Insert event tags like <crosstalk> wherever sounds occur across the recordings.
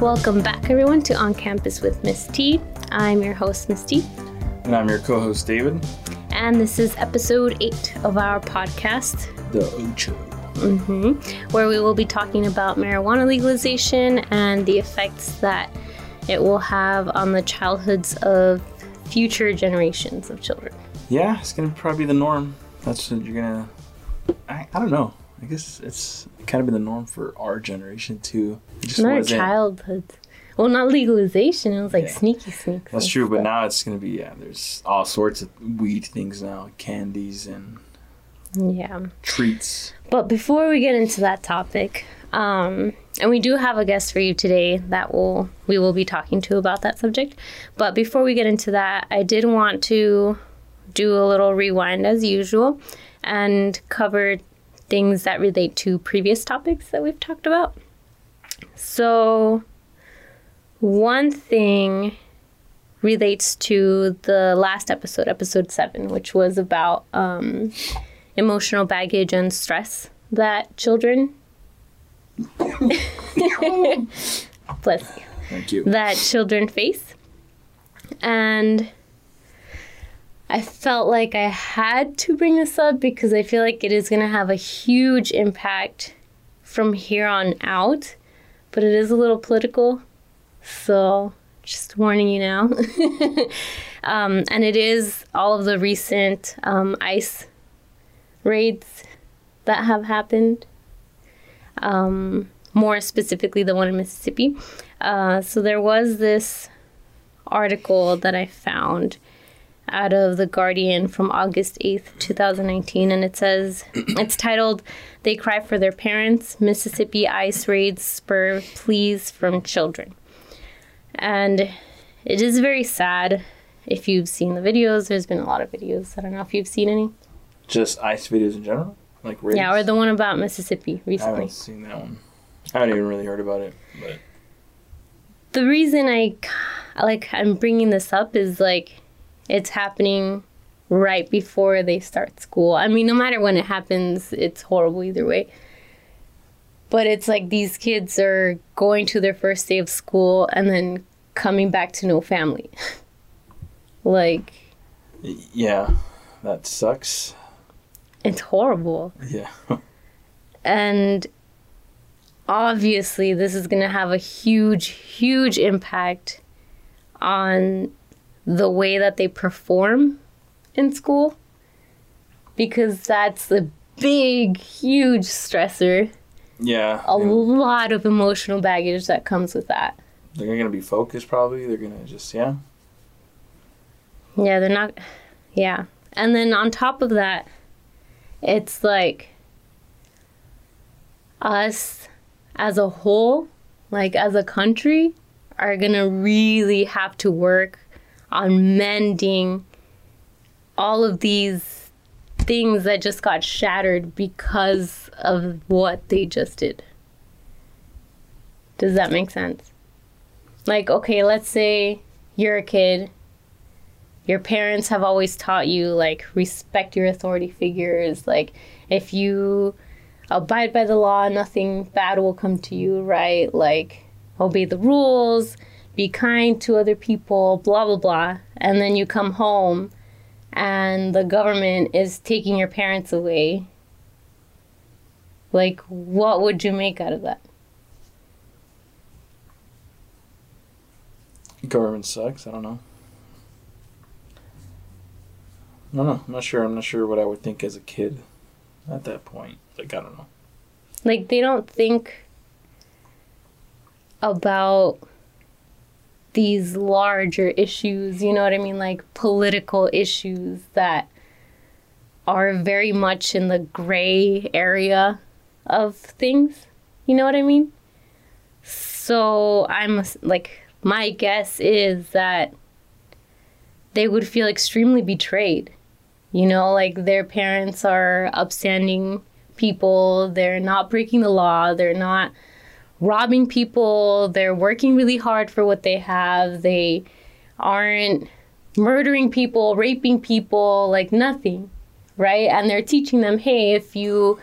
Welcome back, everyone, to On Campus with Miss T. I'm your host, Miss T, And I'm your co host, David. and this is episode eight of our podcast, The Ocho. hmm where we will be talking about marijuana legalization and the effects that it will have on the childhoods of future generations of children. Yeah, it's gonna probably be the norm. That's what you're gonna. I, I don't know. I guess it's kind of been the norm for our generation too. It just Not childhood. Well, not legalization. It was like Yeah. sneaky sneaks. That's true, but now it's gonna be yeah. There's all sorts of weed things now, candies and Yeah. treats. But before we get into that topic, um, and we do have a guest for you today that will we will be talking to about that subject. But before we get into that, I did want to do a little rewind as usual and cover things that relate to previous topics that we've talked about. So, one thing relates to the last episode, episode seven, which was about um, emotional baggage and stress that children <laughs> bless you Thank you. that children face and i felt like i had to bring this up because i feel like it is going to have a huge impact from here on out but it is a little political so just warning you now <laughs> um, and it is all of the recent um, ice raids that have happened. Um, more specifically, the one in Mississippi. Uh, so there was this article that I found out of The Guardian from August 8th, 2019, and it says <clears throat> it's titled They Cry for Their Parents Mississippi Ice Raids Spur Pleas from Children. And it is very sad if you've seen the videos. There's been a lot of videos. I don't know if you've seen any. Just ice videos in general, like raids. Yeah, or the one about Mississippi recently. I haven't seen that one. I haven't even really heard about it, but The reason I like I'm bringing this up is like it's happening right before they start school. I mean, no matter when it happens, it's horrible either way. But it's like these kids are going to their first day of school and then coming back to no family. <laughs> like yeah, that sucks. it's horrible. Yeah. And obviously, this is going to have a huge, huge impact on the way that they perform in school because that's a big, huge stressor. Yeah. A lot of emotional baggage that comes with that. They're gonna be focused probably. They're gonna just yeah. Yeah, they're not. Yeah. And then on top of that, it's like us as a whole, like as a country, are going to really have to work on mending all of these things that just got shattered because of what they just did. Does that make sense? Like, okay, let's say you're a kid your parents have always taught you like respect your authority figures like if you abide by the law nothing bad will come to you right like obey the rules be kind to other people blah blah blah and then you come home and the government is taking your parents away like what would you make out of that Government sucks. I don't know. I don't know. I'm not sure. I'm not sure what I would think as a kid at that point. Like I don't know. like they don't think about these larger issues you know what i mean like political issues that are very much in the gray area of things you know what i mean so i'm like my guess is that they would feel extremely betrayed you know like their parents are upstanding people. They're not breaking the law. They're not robbing people. They're working really hard for what they have. They aren't murdering people, raping people, like nothing, right? And they're teaching them, hey, if you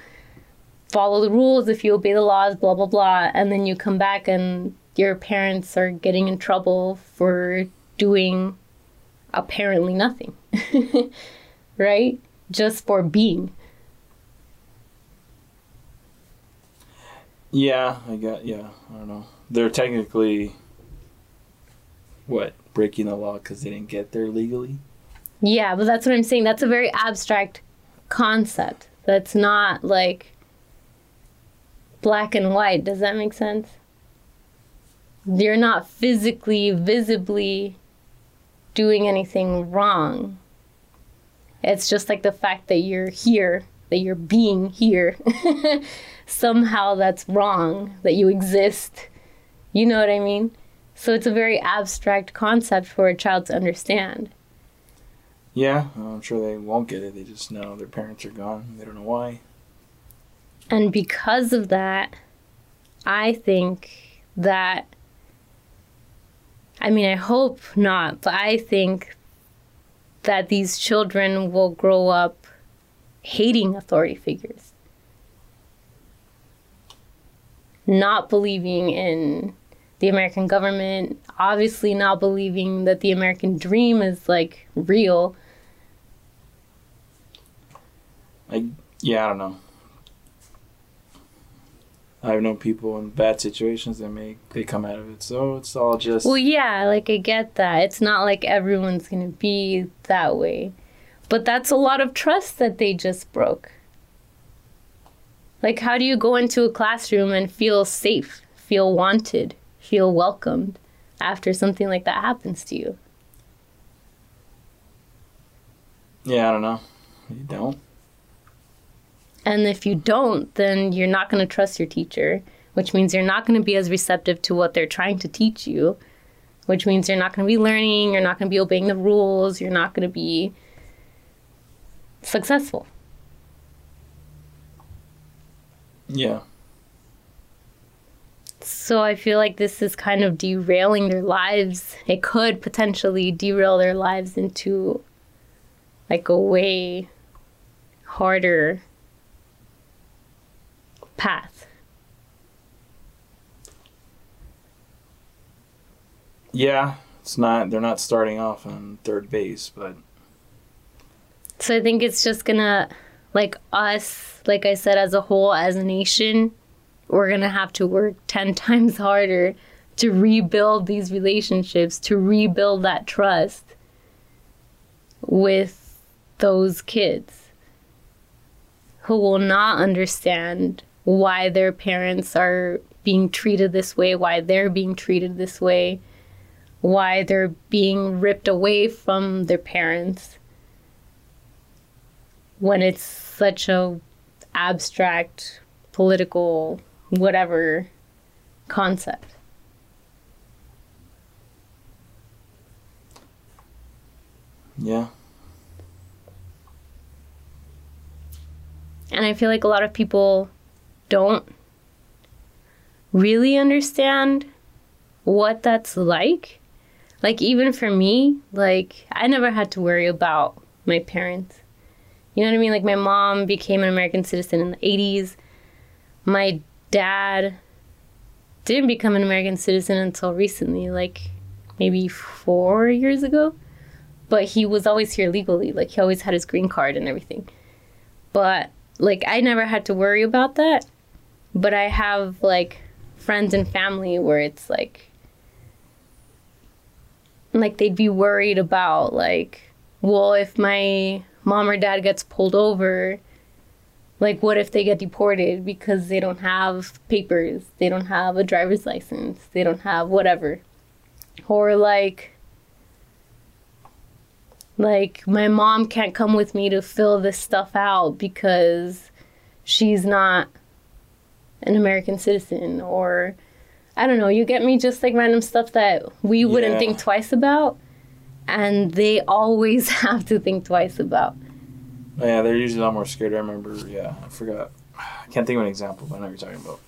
follow the rules, if you obey the laws, blah, blah, blah. And then you come back and your parents are getting in trouble for doing apparently nothing, <laughs> right? Just for being. Yeah, I got. Yeah, I don't know. They're technically what breaking the law because they didn't get there legally. Yeah, but that's what I'm saying. That's a very abstract concept. That's not like black and white. Does that make sense? You're not physically, visibly doing anything wrong. It's just like the fact that you're here, that you're being here. <laughs> Somehow that's wrong, that you exist. You know what I mean? So it's a very abstract concept for a child to understand. Yeah, I'm sure they won't get it. They just know their parents are gone. They don't know why. And because of that, I think that, I mean, I hope not, but I think that these children will grow up hating authority figures, not believing in the American government, obviously not believing that the American dream is like real. I yeah, I don't know. I've known people in bad situations that make they come out of it. So it's all just Well, yeah, like I get that. It's not like everyone's going to be that way. But that's a lot of trust that they just broke. Like how do you go into a classroom and feel safe, feel wanted, feel welcomed after something like that happens to you? Yeah, I don't know. You don't. And if you don't, then you're not going to trust your teacher, which means you're not going to be as receptive to what they're trying to teach you, which means you're not going to be learning, you're not going to be obeying the rules, you're not going to be successful. Yeah. So I feel like this is kind of derailing their lives. It could potentially derail their lives into like a way harder path. Yeah, it's not. They're not starting off on third base, but So I think it's just gonna, like us, like I said, as a whole, as a nation, we're gonna have to work <laughs> 10 times harder to rebuild these relationships, to rebuild that trust with those kids who will not understand why their parents are being treated this way, why they're being treated this way, why they're being ripped away from their parents when it's such a abstract political whatever concept. yeah. And I feel like a lot of people don't really understand what that's like. Like, even for me, like, I never had to worry about my parents. You know what I mean? Like, my mom became an American citizen in the 80s. My dad didn't become an American citizen until recently, like maybe four years ago. But he was always here legally. Like, he always had his green card and everything. But like I never had to worry about that. But I have like friends and family where it's like like they'd be worried about like well if my mom or dad gets pulled over like what if they get deported because they don't have papers they don't have a driver's license they don't have whatever or like like my mom can't come with me to fill this stuff out because she's not an American citizen or I don't know, you get me just like random stuff that we wouldn't Yeah. think twice about and they always <laughs> have to think twice about. Oh, yeah, they're usually a lot more scared. I remember. Yeah, I forgot. <sighs> I can't think of an example, but I know you're talking about.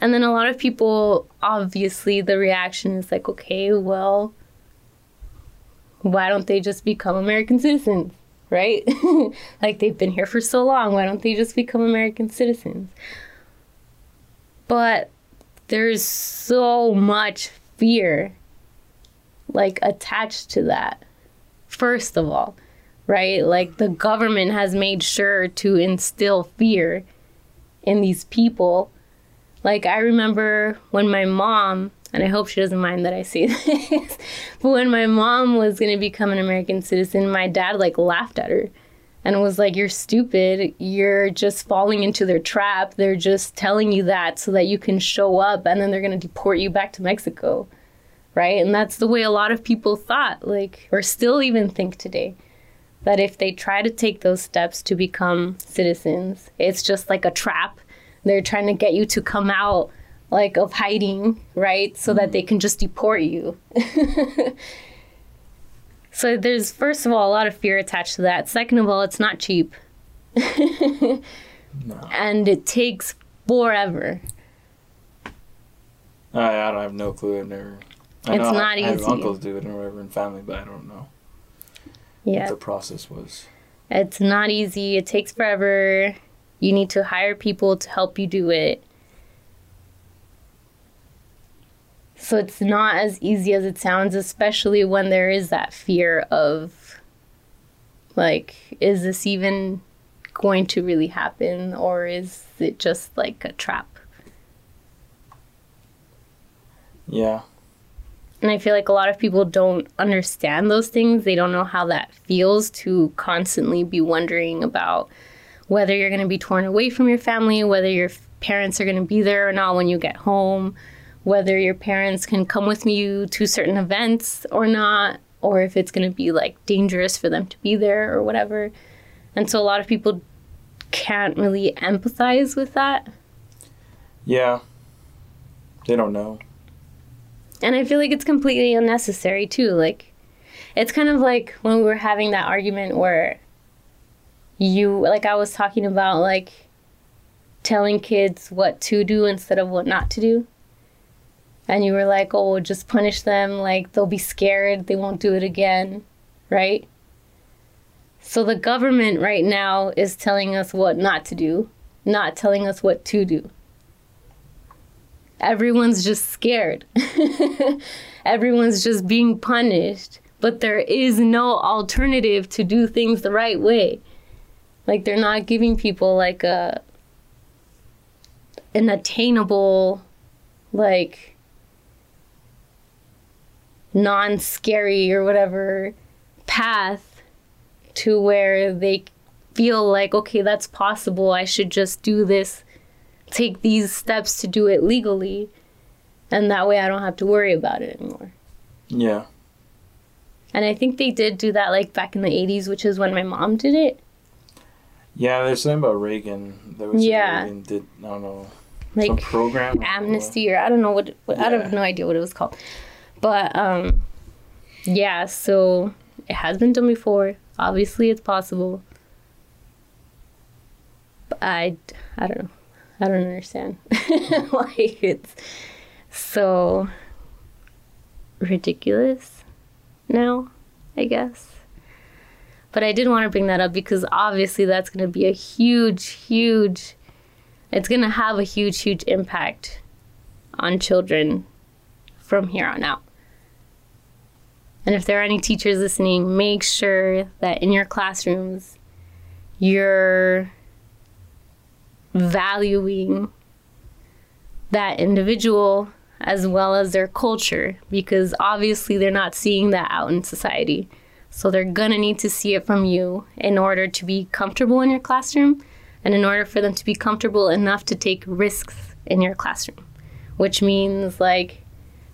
And then a lot of people obviously the reaction is like, okay, well why don't they just become American citizens? Right? <laughs> like they've been here for so long, why don't they just become American citizens? But there's so much fear like attached to that. First of all, right? Like the government has made sure to instill fear in these people. Like I remember when my mom, and I hope she doesn't mind that I say <laughs> this, but when my mom was going to become an American citizen, my dad like laughed at her and was like, You're stupid. You're just falling into their trap. They're just telling you that so that you can show up and then they're going to deport you back to Mexico. Right. And that's the way a lot of people thought, like, or still even think today. That if they try to take those steps to become citizens, it's just like a trap. They're trying to get you to come out like of hiding, right? So that they can just deport you. <laughs> So there's first of all a lot of fear attached to that. Second of all, it's not cheap. <laughs> No. And it takes forever. I, I don't have no clue. I've never. I It's know not I, I have uncles do it or whatever in family, but I don't know Yeah. what the process was. It's not easy. It takes forever. You need to hire people to help you do it. So it's not as easy as it sounds, especially when there is that fear of like, is this even going to really happen or is it just like a trap? Yeah. And I feel like a lot of people don't understand those things. They don't know how that feels to constantly be wondering about whether you're going to be torn away from your family, whether your parents are going to be there or not when you get home, whether your parents can come with you to certain events or not, or if it's going to be like dangerous for them to be there or whatever. And so a lot of people can't really empathize with that. Yeah. They don't know. And I feel like it's completely unnecessary too. Like, it's kind of like when we were having that argument where you, like, I was talking about, like, telling kids what to do instead of what not to do. And you were like, oh, just punish them. Like, they'll be scared. They won't do it again. Right? So the government right now is telling us what not to do, not telling us what to do everyone's just scared. <laughs> everyone's just being punished. But there is no alternative to do things the right way. Like they're not giving people like a an attainable like non-scary or whatever path to where they feel like okay that's possible i should just do this take these steps to do it legally and that way I don't have to worry about it anymore. Yeah. And I think they did do that like back in the 80s, which is when my mom did it. Yeah, there's something about Reagan. There was Yeah. Reagan did I don't know some Like program amnesty or I don't know what, what I have no idea what it was called. But um yeah, so it has been done before. Obviously it's possible. But I I don't know. I don't understand. <laughs> like it's so ridiculous now, I guess. But I did want to bring that up because obviously that's going to be a huge, huge, it's going to have a huge, huge impact on children from here on out. And if there are any teachers listening, make sure that in your classrooms, you're valuing that individual as well as their culture because obviously they're not seeing that out in society. So they're gonna need to see it from you in order to be comfortable in your classroom and in order for them to be comfortable enough to take risks in your classroom, which means like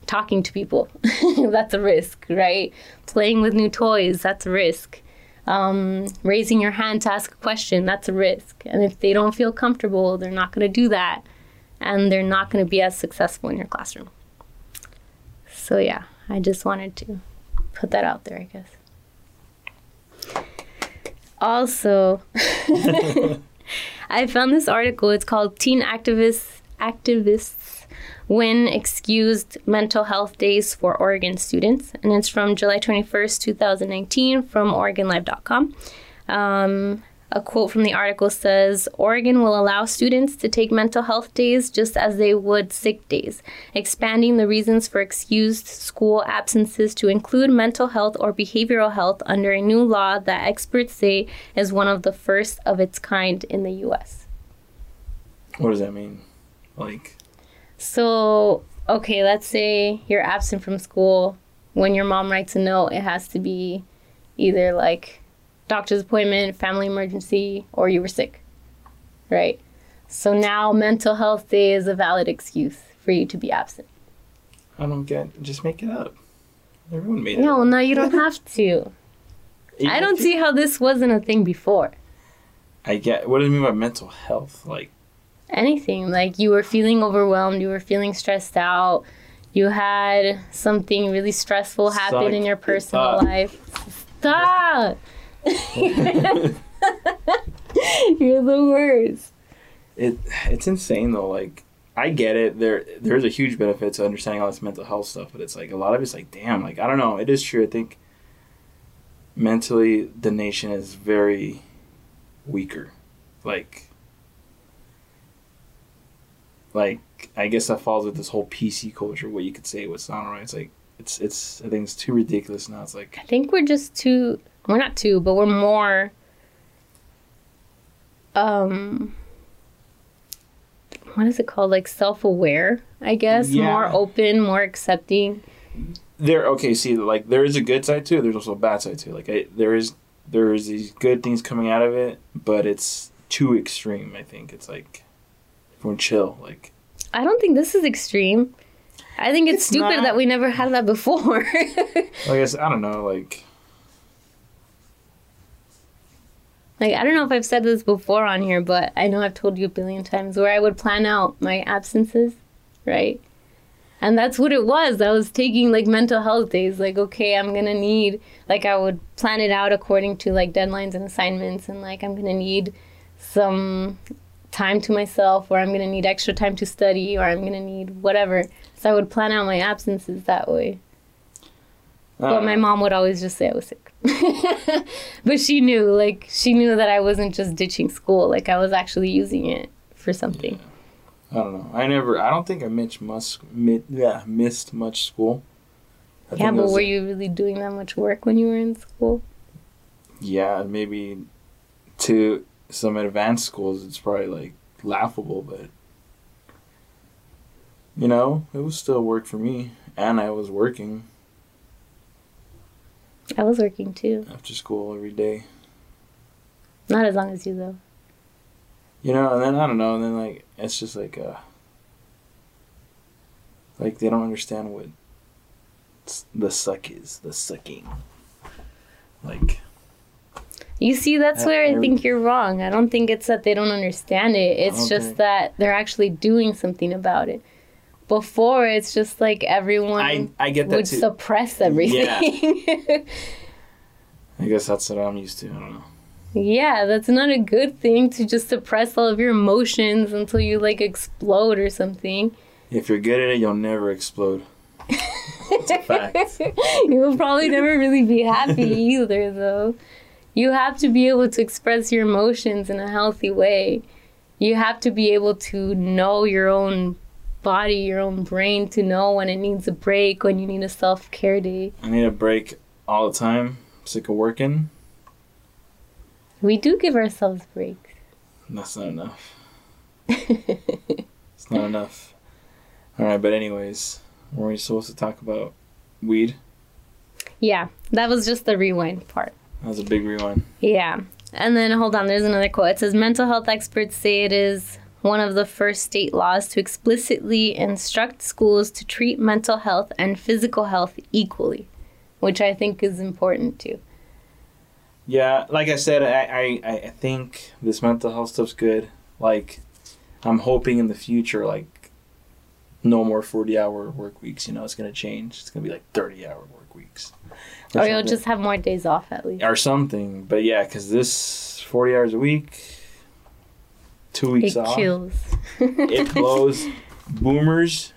talking to people. <laughs> that's a risk, right? Playing with new toys, that's a risk. Um, raising your hand to ask a question, that's a risk. And if they don't feel comfortable, they're not going to do that. And they're not going to be as successful in your classroom. So, yeah, I just wanted to put that out there, I guess. Also, <laughs> <laughs> I found this article. It's called Teen Activists Activists Win Excused Mental Health Days for Oregon Students. And it's from July 21st, 2019, from OregonLive.com. Um, a quote from the article says Oregon will allow students to take mental health days just as they would sick days, expanding the reasons for excused school absences to include mental health or behavioral health under a new law that experts say is one of the first of its kind in the U.S. What does that mean? Like, So, okay, let's say you're absent from school. When your mom writes a note, it has to be either like doctor's appointment, family emergency, or you were sick, right? So now mental health day is a valid excuse for you to be absent. I don't get. Just make it up. Everyone made it. No, up. no, you don't <laughs> have to. I don't see how this wasn't a thing before. I get. What do you mean by mental health? Like, Anything like you were feeling overwhelmed, you were feeling stressed out, you had something really stressful happen Suck in your personal up. life. Stop! <laughs> You're the worst. it. It's insane though. Like, I get it. There, there's a huge benefit to understanding all this mental health stuff, but it's like a lot of it's like, damn. Like, I don't know. It is true. I think mentally, the nation is very weaker. Like, like I guess that falls with this whole PC culture. What you could say, not alright. It's like it's it's. I think it's too ridiculous now. It's like I think we're just too we're not too, but we're more um what is it called? Like self aware, I guess. Yeah. More open, more accepting. there. Okay, see, like there is a good side too. There's also a bad side too. Like I, there is there is these good things coming out of it, but it's too extreme. I think it's like everyone chill. Like I don't think this is extreme. I think it's, It's stupid not. that we never had that before. <laughs> I guess I don't know. Like like I don't know if I've said this before on here, but I know I've told you a billion times where I would plan out my absences, right? And that's what it was. I was taking like mental health days. Like, okay, I'm gonna need like I would plan it out according to like deadlines and assignments, and like I'm gonna need some time to myself, or I'm gonna need extra time to study, or I'm gonna need whatever. So I would plan out my absences that way. I But my uh. mom would always just say I was sick. <laughs> but she knew, like, she knew that I wasn't just ditching school. Like, I was actually using it for something. I don't know. I never. I don't think I missed much. Mi- yeah, missed much school. I Yeah, but were you really doing that much work when you were in school? Yeah, maybe to some advanced schools, it's probably like laughable, but you know, it was still work for me, and I was working I was working too. after school every day. Not as long as you, though. You know, and then I don't know, and then like it's just like uh, like they don't understand what the suck is, the sucking. Like You see, that's where I think you're wrong. I don't think it's that they don't understand it. It's don't just that they're actually doing something about it. Before, it's just like everyone I I get that would too. suppress everything. Yeah. <laughs> I guess that's what I'm used to. I don't know. Yeah, that's not a good thing to just suppress all of your emotions until you like explode or something. If you're good at it, you'll never explode. <laughs> It's a fact. <laughs> You'll probably never really be happy either, though. You have to be able to express your emotions in a healthy way. You have to be able to know your own body, your own brain, to know when it needs a break, when you need a self care day. I need a break all the time. sick of working. We do give ourselves breaks. That's not enough. It's not enough. <laughs> All right, but anyways, were we supposed to talk about weed? yeah, that was just the rewind part. That was a big rewind. Yeah. And then hold on, there's another quote. It says mental health experts say it is one of the first state laws to explicitly instruct schools to treat mental health and physical health equally, which I think is important too. Yeah, like I said, I, I, I think this mental health stuff's good. Like, I'm hoping in the future, like, no more 40 hour work weeks. You know, it's going to change. It's going to be like 30 hour work weeks. Or you'll just have more days off at least. Or something. But yeah, because this 40 hours a week, two weeks It off, kills. it <laughs> blows boomers.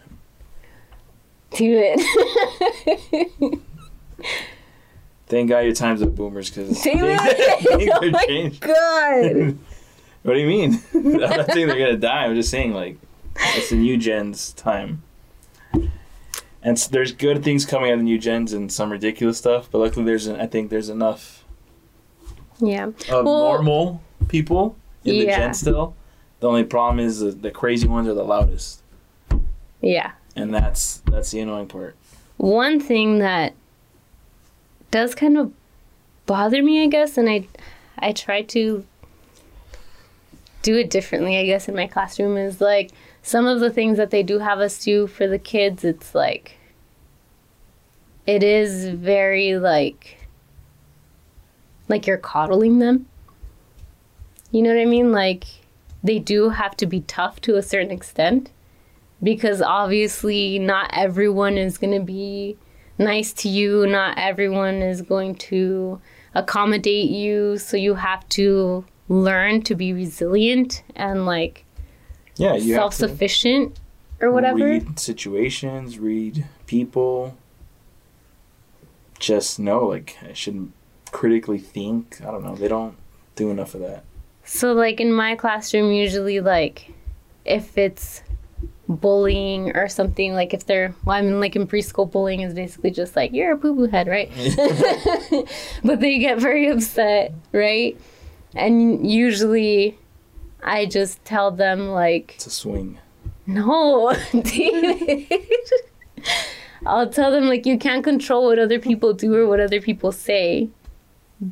Do it. <laughs> Thank God your time's up, boomers, because Damn things, it. <laughs> things Oh are my changed. God. What do you mean? I'm not saying they're gonna die. I'm just saying like it's the new gen's time. And s there's good things coming out of the new gens and some ridiculous stuff, but luckily there's an, I think there's enough Yeah. of Well- normal people in the Yeah. gen still. The only problem is the, the crazy ones are the loudest, Yeah. and that's that's the annoying part. One thing that does kind of bother me, I guess, and I I try to do it differently, I guess, in my classroom is like some of the things that they do have us do for the kids, it's like it is very like like you're coddling them. You know what I mean? Like they do have to be tough to a certain extent because obviously not everyone is going to be nice to you, not everyone is going to accommodate you, so you have to learn to be resilient and like Yeah, you have to self-sufficient or whatever. read situations, read people. Just know, like I shouldn't critically think. I don't know. They don't do enough of that. So like in my classroom usually like if it's bullying or something like if they're well I mean like in preschool bullying is basically just like you're a poo poo head, right? <laughs> <laughs> but they get very upset, right? And usually I just tell them like It's a swing. no, <laughs> David. I'll tell them like you can't control what other people do or what other people say.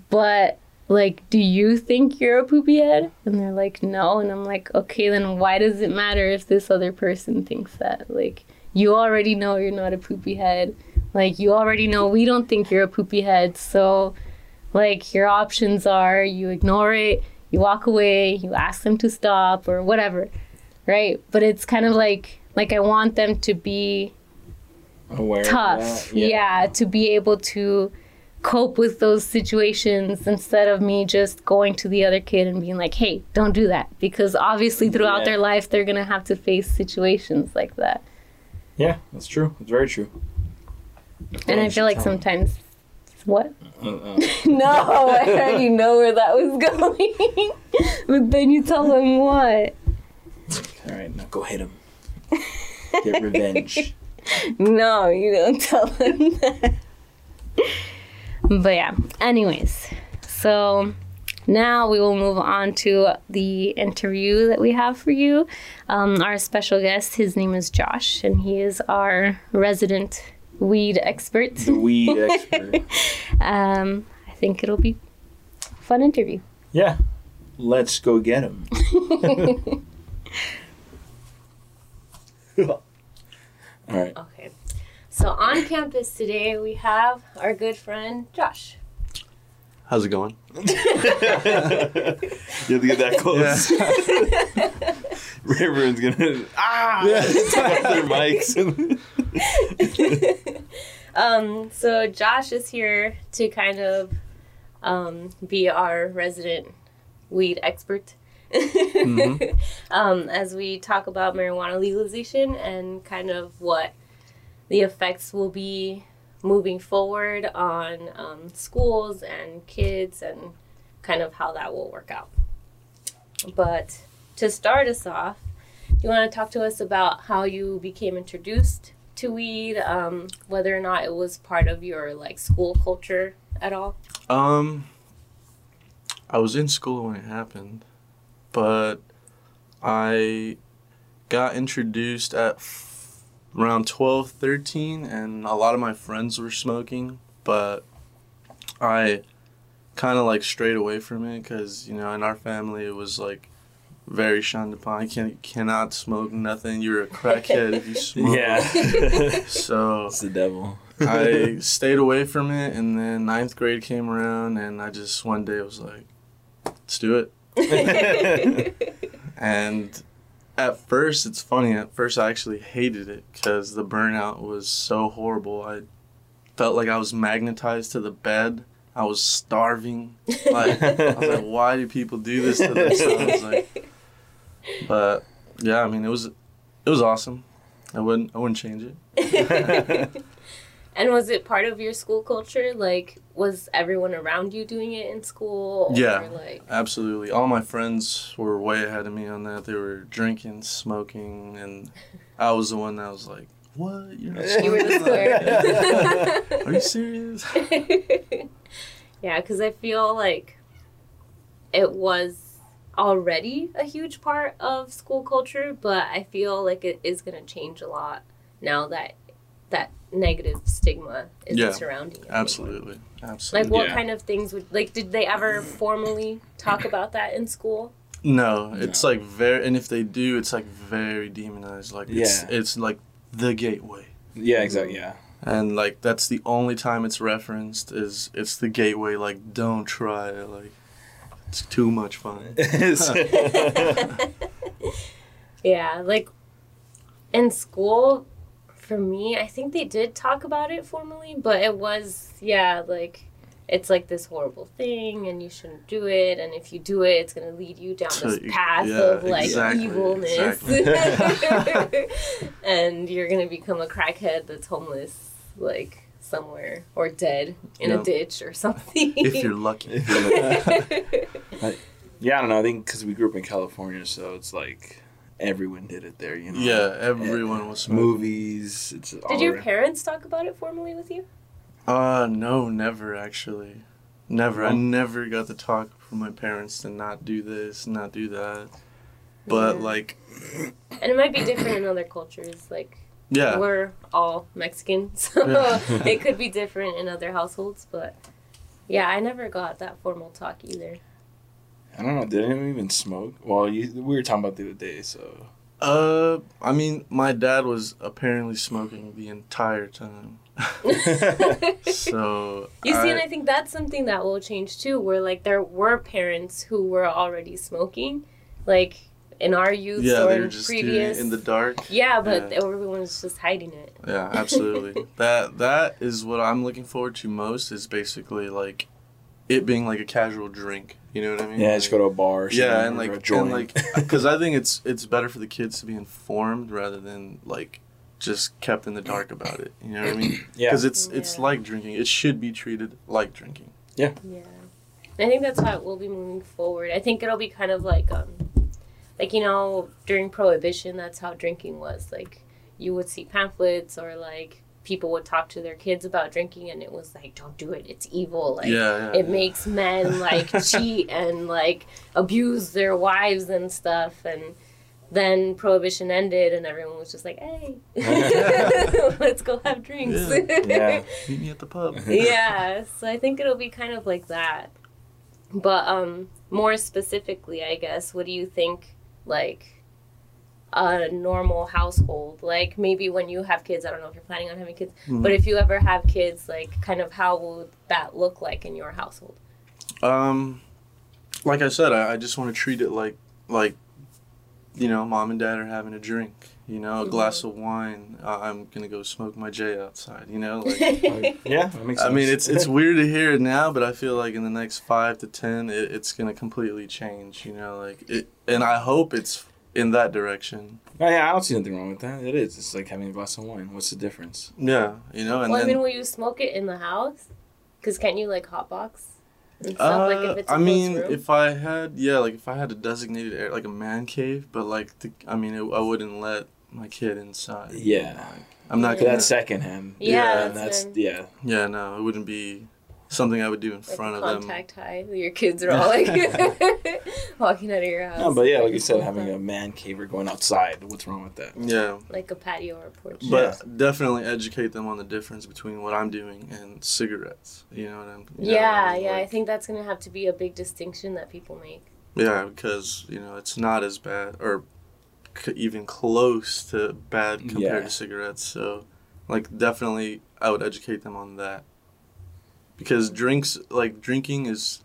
But like, do you think you're a poopy head? And they're like, no. And I'm like, okay, then why does it matter if this other person thinks that? Like, you already know you're not a poopy head. Like, you already know we don't think you're a poopy head. So, like, your options are you ignore it, you walk away, you ask them to stop, or whatever right? But it's kind of like like I want them to be Aware. tough, that. yeah. to be able to cope with those situations instead of me just going to the other kid and being like, "Hey, don't do that," because obviously throughout Yeah. their life they're gonna have to face situations like that, Yeah, that's true. It's very true. and I feel like sometimes. What? Uh-uh. <laughs> No, I <laughs> already know where that was going. <laughs> but then you tell them what? All right, now go hit him. Get revenge. No, you don't tell them that. But yeah, anyways, so now we will move on to the interview that we have for you. Um, our special guest, his name is Josh, and he is our resident weed expert. The weed <laughs> expert. Um, I think it'll be a fun interview. Yeah. Let's go get him. <laughs> <laughs> All right. Okay. So on campus today, we have our good friend Josh. How's it going? <laughs> you have to get that close. <laughs> Everyone's gonna ah tap their mics. <laughs> Um, so Josh is here to kind of um, be our resident weed expert. Mhm. um, as we talk about marijuana legalization and kind of what the effects will be moving forward on um, schools and kids and kind of how that will work out. But to start us off, do you want to talk to us about how you became introduced to weed, um, whether or not it was part of your like school culture at all? Um, I was in school when it happened, but I got introduced at around 12, 13, and a lot of my friends were smoking, but I kind of like strayed away from it because, you know, in our family it was like very shunned upon. You can, cannot smoke nothing. You're a crackhead if you <laughs> smoke. yeah. <laughs> So It's the devil. I <laughs> stayed away from it, and then ninth grade came around, and I just one day was like, "Let's do it." And at first, it's funny. At first, I actually hated it because the burnout was so horrible. I felt like I was magnetized to the bed. I was starving. <laughs> Like I was like, "Why do people do this to themselves?" <laughs> Like, but yeah, I mean, it was it was awesome. I wouldn't I wouldn't change it. <laughs> And was it part of your school culture? Like, was everyone around you doing it in school? Or Yeah. Like, Absolutely. All my friends were way ahead of me on that. They were drinking, smoking, and I was the one that was like, "What? You're not you were smoking?" <laughs> Are you serious? <laughs> yeah, because I feel like it was already a huge part of school culture, but I feel like it is going to change a lot now that that negative stigma is Yeah, surrounding it. Absolutely. Absolutely. Like, what Yeah. kind of things would like? Did they ever formally talk about that in school? No, it's No. like very, and if they do, it's like very demonized. Like it's Yeah. it's like the gateway, Yeah, exactly. Yeah. and like that's the only time it's referenced is it's the gateway. Like don't try it. Like it's too much fun. <laughs> <laughs> <laughs> Yeah, like in school, for me, I think they did talk about it formally, but it was, yeah, like it's like this horrible thing and you shouldn't do it. And if you do it, it's going to lead you down this path yeah, of like exactly, evilness. exactly. <laughs> and you're going to become a crackhead that's homeless, like somewhere or dead in Yeah. a ditch or something. <laughs> if you're lucky. <laughs> Yeah, I don't know. I think because we grew up in California, so it's like everyone did it there. You know. Yeah, everyone was smoking. Movies. It's all Did your around. parents talk about it formally with you? Uh, no, never actually. Never. I never got to talk from my parents to not do this, not do that. But Yeah. like, And it might be different in other cultures. Like, yeah, we're all Mexican, <laughs> so Yeah. it could be different in other households. But yeah, I never got that formal talk either. I don't know. Did anyone even smoke? Well, you, we were talking about the other day, so. Uh, I mean, my dad was apparently smoking the entire time. <laughs> so You see, and I- I think that's something that will change too, where like there were parents who were already smoking, like in our youth yeah, or they were in just previous. in the dark. yeah, but Yeah. everyone's just hiding it. Yeah, absolutely. <laughs> that that is what I'm looking forward to most. Is basically like it being like a casual drink. You know what I mean? Yeah, Like- just go to a bar. Or yeah, and like and like <laughs> because I think it's it's better for the kids to be informed rather than like just kept in the dark about it. You know what I mean? <clears throat> yeah. Because it's it's like drinking. It should be treated like drinking. Yeah. Yeah. I think that's how it will be moving forward. I think it'll be kind of like um like you know, during prohibition that's how drinking was. Like you would see pamphlets or like people would talk to their kids about drinking and it was like don't do it, it's evil. Like yeah, yeah. it makes men like <laughs> cheat and like abuse their wives and stuff and then prohibition ended and everyone was just like, "Hey, <laughs> <laughs> let's go have drinks." Yeah. Meet me at the pub. yeah so i think it'll be kind of like that but um more specifically i guess what do you think like a normal household like maybe when you have kids i don't know if you're planning on having kids Mhm. but if you ever have kids like kind of how would that look like in your household Um, like I said, I, I just want to treat it like like, you know, mom and dad are having a drink. You know, a Mhm. glass of wine. Uh, I'm gonna go smoke my J outside. You know, like. <laughs> yeah, that makes I mean, it's it's weird to hear it now, but I feel like in the next five to ten, it, it's gonna completely change. You know, like it, and I hope it's in that direction. Oh, yeah, I don't see nothing wrong with that. It is. It's like having a glass of wine. What's the difference? Yeah, you know, and well i mean will you smoke it in the house because can't you like hotbox and stuff uh, like if it's a I mean, room? if I had yeah, like if I had a designated area, like a man cave, but like the, I mean, it, I wouldn't let my kid inside. Yeah. I'm not Yeah. gonna. That's secondhand. Yeah, and that's that's yeah. Yeah, no, it wouldn't be something I would do in like front of them. contact high your kids are all like <laughs> walking out of your house No, but yeah, like you <laughs> said, having a man cave or going outside. What's wrong with that? Yeah, like a patio or a porch. but definitely educate them on the difference between what I'm doing and cigarettes. You know what I'm? you yeah, I mean? yeah. I think that's gonna have to be a big distinction that people make. Yeah, because you know it's not as bad or c- even close to bad compared Yeah. to cigarettes. So, like, definitely, I would educate them on that. Because drinks, like drinking, is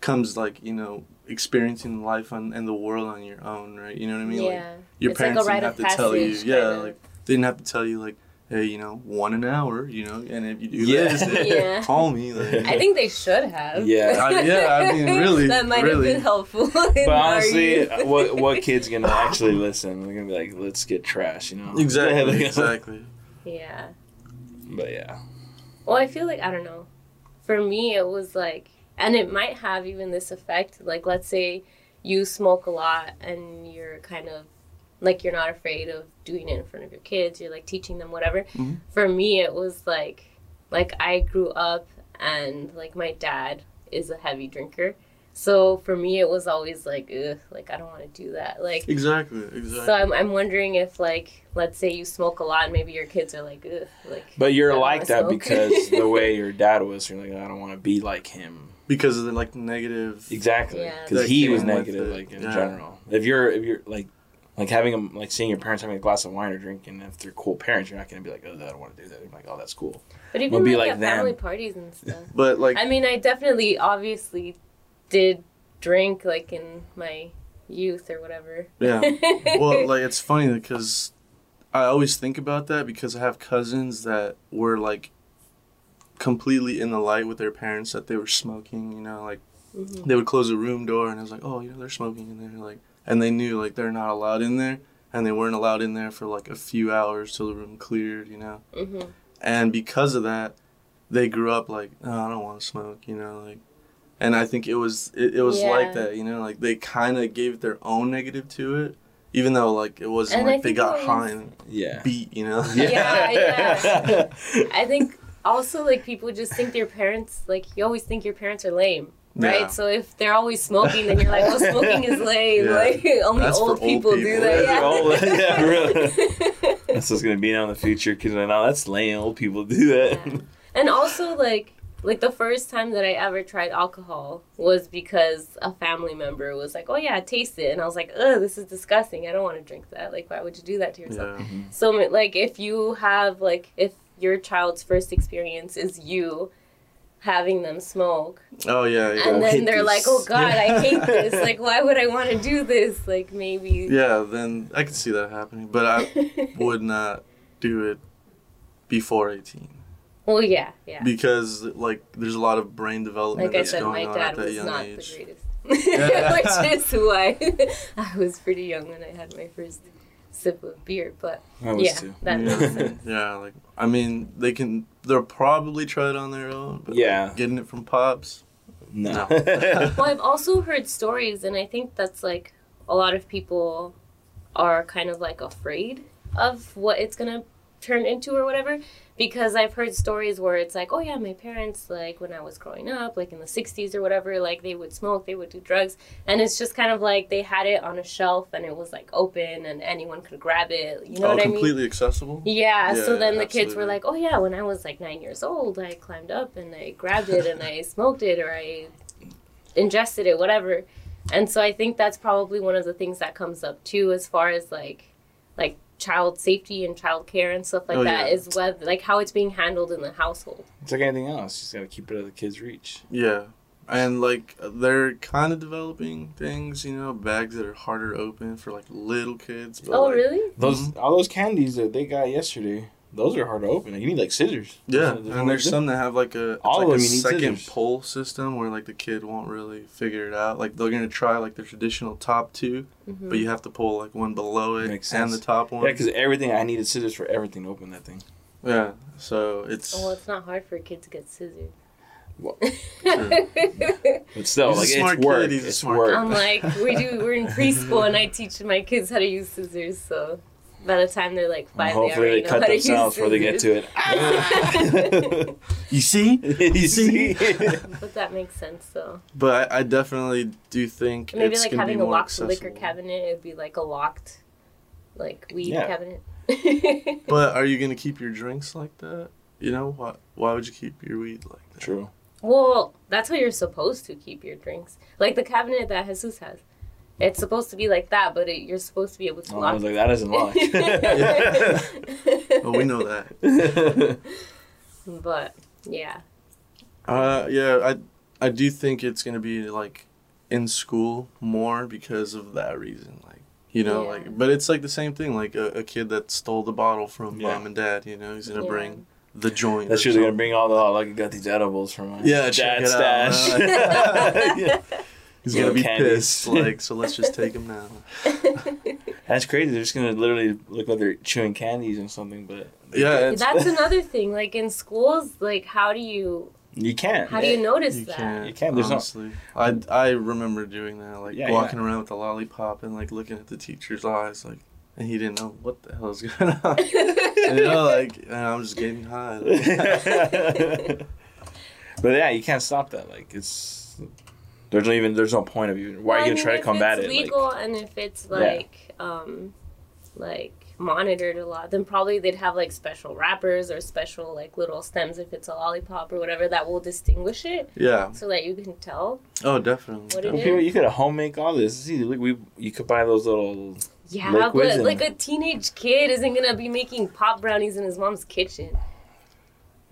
comes like you know experiencing life on and the world on your own, right? You know what I mean? Like, yeah, your It's parents rite didn't have to tell you. Yeah, kinda. like they didn't have to tell you like, hey, you know, one an hour, you know, and if you do Yeah. this, <laughs> Yeah. call me. Like, I think they should have. Yeah. <laughs> I- yeah, I mean, <laughs> really, that might really. have been helpful. But honestly, uh, what what kid's gonna actually listen? They're gonna be like, "Let's get trash," you know? exactly, exactly. Yeah. But yeah, Well, I feel like I don't know. For me, it was like, and it might have even this effect. Like, let's say you smoke a lot and you're kind of like you're not afraid of doing it in front of your kids. You're like teaching them whatever. Mhm. For me, it was like, like I grew up and like my dad is a heavy drinker. So for me, it was always like, ugh, like I don't want to do that. Like, Exactly. Exactly. so I'm, I'm wondering if like, let's say you smoke a lot, and maybe your kids are like, ugh, like. but you're like that smoke. <laughs> because the way your dad was. You're like, I don't want to be like him. because of the like negative. Exactly, Yeah. because That he was negative, like in yeah. general. If you're, if you're like, like having them, like seeing your parents having a glass of wine or drinking, if they're cool parents, you're not gonna be like, oh, I don't want to do that. You're like, oh, that's cool. But even We'll be like, like at them. family parties and stuff. But like, I mean, I definitely, obviously, did drink like in my youth or whatever. yeah. <laughs> well, like it's funny because I always think about that because I have cousins that were like completely in the light with their parents that they were smoking. You know, like Mhm. they would close a room door and I was like, oh, you know, they're smoking in there. Like, and they knew like they're not allowed in there, and they weren't allowed in there for like a few hours till the room cleared. You know, Mhm. and because of that, they grew up like, oh, I don't want to smoke. You know, like. And I think it was it, it was Yeah. like that, you know, like they kind of gave their own negative to it, even though like it wasn't And I like they got it high and Yeah. beat, you know. Yeah, yeah. <laughs> I think also like people just think their parents like you always think your parents are lame. Right, Yeah. so if they're always smoking, then you're like, "Oh, <laughs> smoking is lame. Yeah. Like <laughs> only That's for old old people, do that." That's Yeah, for old- yeah, really. That's what's gonna be now in the future. Because now that's lame. Old people do that. Yeah. And also like like the first time that I ever tried alcohol was because a family member was like, "Oh yeah, taste it," and I was like, "Ugh, this is disgusting. I don't want to drink that. Like, why would you do that to yourself?" Yeah. Mm-hmm. So like if you have like if your child's first experience is you having them smoke Oh yeah, yeah. and then they're like oh god i hate this <laughs> like why would i want to do this like maybe yeah, then I could see that happening, but I <laughs> would not do it before 18 well yeah yeah because like there's a lot of brain development like i that's said my going on dad at that was young not age. the greatest <laughs> which is why <laughs> i was pretty young when i had my first sip of beer but I was yeah too. that makes yeah. sense <laughs> yeah, like I mean, they can they'll probably try it on their own, but Yeah. getting it from pops. No. well i've also heard stories and i think that's like a lot of people are kind of like afraid of what it's gonna turn into or whatever because i've heard stories where it's like oh yeah my parents like when i was growing up like in the 60s or whatever like they would smoke they would do drugs and it's just kind of like they had it on a shelf and it was like open and anyone could grab it you know oh, what i mean completely accessible. yeah, so Yeah, then the kids were like, "Oh yeah, when I was like 9 years old, I climbed up and I grabbed it and I <laughs> smoked it or I ingested it, whatever." And so I think that's probably one of the things that comes up too as far as like like child safety and child care and stuff like Oh, that yeah. is whether like how it's being handled in the household. it's like anything else. You just gotta keep it out of the kids' reach. Yeah. And like they're kind of developing things, you know, bags that are harder to open for like little kids. But, oh, like, really? Those all those candies that they got yesterday. Those are hard to open. You need like scissors. Yeah, There's no and there's to do it. some that have like a it's All like of a them you second scissors. pull system where like the kid won't really figure it out. Like they're gonna try like the traditional top two, Mhm. but you have to pull like one below it Makes and the top one. Yeah, because everything I needed scissors for everything to open that thing. Yeah, so it's Well, it's not hard for a kid to get scissors. Well, <laughs> But still, He's a like smart it's work. kid, he's a it's smart work. I'm like, we do. We're in <laughs> preschool, and I teach my kids how to use scissors. So by the time they're like Well, five, hopefully they they already cut how themselves before they get to it. <laughs> <laughs> you see, <laughs> you see? but that makes sense, though. but I, I definitely do think Maybe it's like gonna having be a more locked liquor cabinet, it'd be like a locked, like weed Yeah. cabinet. But are you gonna keep your drinks like that? You know why? Why would you keep your weed like that? True. well, that's how you're supposed to keep your drinks. Like the cabinet that Jesus has. It's supposed to be like that, but it, you're supposed to be able to Oh, I lock was like, that isn't locked. Oh, we know that. <laughs> but yeah. Uh, yeah, I I do think it's gonna be like in school more because of that reason. Like you know, Yeah. like but it's like the same thing. Like a, a kid that stole the bottle from Yeah. mom and dad. You know, he's gonna Yeah. bring the joint. That's or usually gonna bring all the like I got these edibles from my Yeah, check dad's it out. stash. <laughs> <laughs> He's Little gonna be candies. pissed. Like, so let's just take <laughs> him now. <laughs> That's crazy. They're just gonna literally look like they're chewing candies or something, but Yeah, it's, That's <laughs> another thing. Like in schools, like how do you you can't. how do you notice you that? can't. You can't, there's no- honestly. I I remember doing that, like Yeah, walking around with a lollipop and like looking at the teacher's eyes, like, and he didn't know what the hell is going on. you know, like, and I'm just getting high. Like, but yeah, you can't stop that. Like it's there's no even there's no point of even why Well, are you gonna mean, try to if combat it's it? legal Like, and if it's Yeah. like um like monitored a lot, then probably they'd have like special wrappers or special like little stems if it's a lollipop or whatever that will distinguish it yeah. so that you can tell. Oh, definitely. What it you could, you could home make all this. See, look, we you could buy those little. Yeah, but and- like a teenage kid isn't gonna be making pop brownies in his mom's kitchen.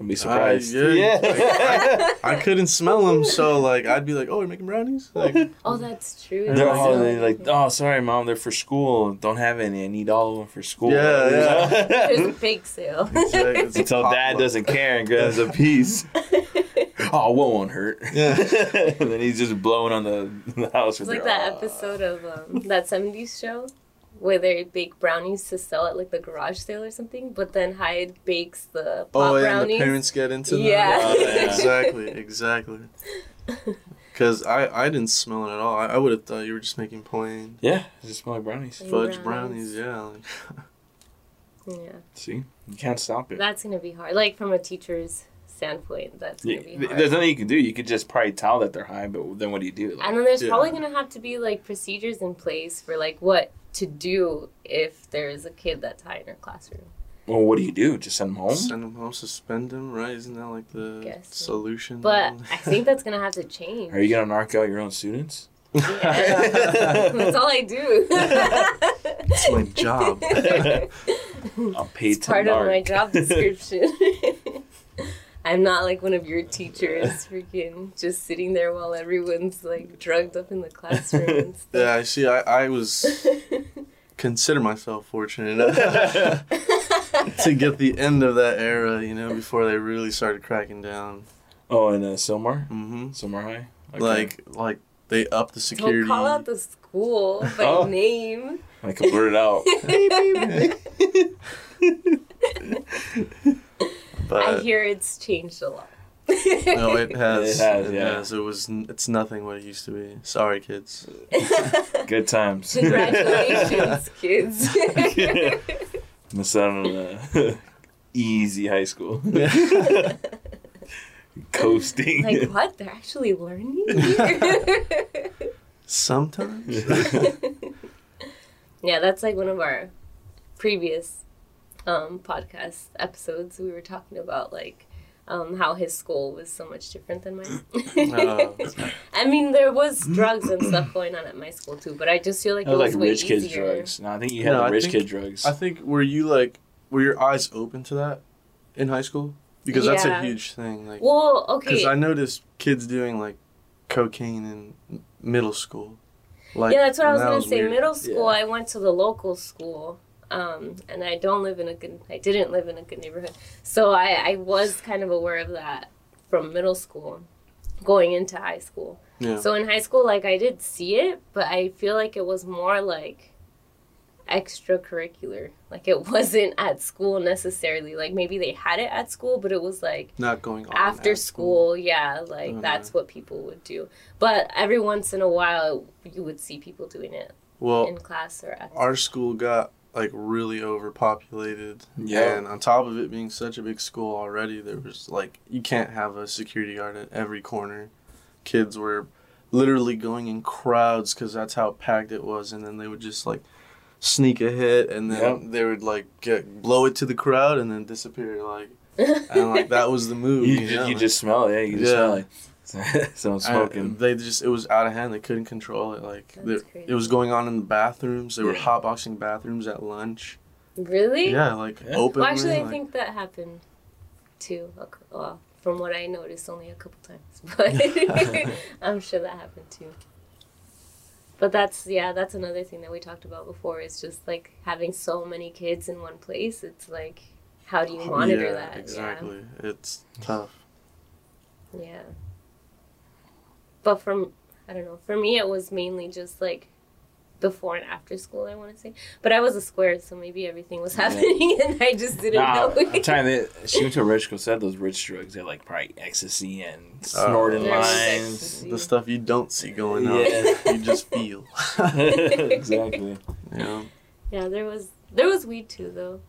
I'd be surprised. yeah, yeah. I couldn't smell them, so like I'd be like, "Oh, you're making brownies?" Like, <laughs> Oh, that's true. They're They're all all- they like, oh, sorry, mom, they're for school. Don't have any. I need all of them for school. Yeah, yeah. <laughs> There's a bake sale. <laughs> Exactly. It's Until pop dad up. doesn't care and grabs a piece. oh, what won't hurt? Yeah. and then he's just blowing on the, the house. It's like their- that episode of um, that 70s show where they bake brownies to sell at like the garage sale or something, but then Hyde bakes the pop Oh, and brownies. the parents get into Yeah. that. Oh, yeah. exactly, exactly. <laughs> Because I, I didn't smell it at all. I, I would have thought you were just making plain Yeah, it just smell like brownies. Plain fudge brownies. brownies. Yeah. Like, <laughs> yeah, See, you can't stop it. that's gonna be hard. Like from a teacher's standpoint, that's gonna Yeah, be hard. there's nothing you can do. You could just probably tell that they're high, but then what do you do? Like, And then there's Yeah. probably gonna have to be like procedures in place for like what to do if there's a kid that's high in her classroom. well, what do you do? Just send them home? send them home, suspend them, right? Isn't that like the Guess so. solution? But <laughs> I think that's gonna have to change. Are you gonna knock out your own students? Yeah. <laughs> that's all I do. It's my <laughs> job. I'm paid it's to part of my job description. I'm not like one of your teachers, <laughs> freaking just sitting there while everyone's like drugged up in the classroom. And <laughs> stuff. yeah, I see. I, I was <laughs> consider myself fortunate enough to get the end of that era, you know, before they really started cracking down. Oh, and uh, Sylmar, hmm Sylmar High. Okay. Like, like they upped the security. Don't call out the school by Oh. name. I can blurt it out. I hear it's changed a lot. no, it <laughs> has. It has, yeah. It was. It's nothing what it used to be. Sorry, kids. <laughs> <laughs> Good times. Congratulations, kids. Miss out on uh, easy high school. Coasting. like what? They're actually learning. Sometimes. yeah, that's like one of our previous um, podcast episodes. We were talking about like um, how his school was so much different than mine. Oh. <laughs> I mean, there was drugs and stuff going on at my school too, but I just feel like that it was was like way rich kids easier. drugs. No, I think you had No, the I rich think- kid drugs. I think were you like were your eyes open to that in high school? Because that's a huge thing. Like Well, okay. because I noticed kids doing like cocaine in middle school. Like yeah, that's what I and was gonna say. weird. Middle school, Yeah. I went to the local school, um, and I don't live in a good. I didn't live in a good neighborhood, so I, I was kind of aware of that from middle school, going into high school. Yeah. So in high school, like I did see it, but I feel like it was more like extracurricular. Like it <laughs> wasn't at school necessarily. Like maybe they had it at school, but it was like Not going on after at school, yeah, like that's what people would do. But every once in a while, you would see people doing it Well, in class or at our school got like really overpopulated. Yeah. And on top of it being such a big school already, there was like you can't have a security guard at every corner. Kids were literally going in crowds because that's how packed it was, and then they would just like sneak a hit, and then Yep. they would like get blow it to the crowd and then disappear. Like <laughs> and like that was the move. you, You, know? you just smell it. Yeah, you just Yeah. smell <laughs> like someone I- smoking. they just it was out of hand. They couldn't control it. Like That's crazy. it was going on in the bathrooms. They were Yeah. hotboxing bathrooms at lunch. really? Yeah, like Yeah. openly. Well, actually, I like- think that happened too. Well, from what I noticed, only a couple times, <laughs> but <laughs> I'm sure that happened too. But that's yeah, that's another thing that we talked about before. Is just like having so many kids in one place. It's like, how do you monitor yeah, that? Exactly. It's tough. Yeah. Yeah. But from I don't know. For me, it was mainly just like before and after school. I want to say, but I was a square, so maybe everything was <laughs> Yeah. happening, and I just didn't Nah, know. I'm telling you, she went to a rich school. Said those rich drugs. They're like probably ecstasy and oh. snorting There was lines. ecstasy. The stuff you don't see going on, Yeah. <laughs> you just feel. <laughs> exactly. Yeah. yeah, there was there was weed too, though.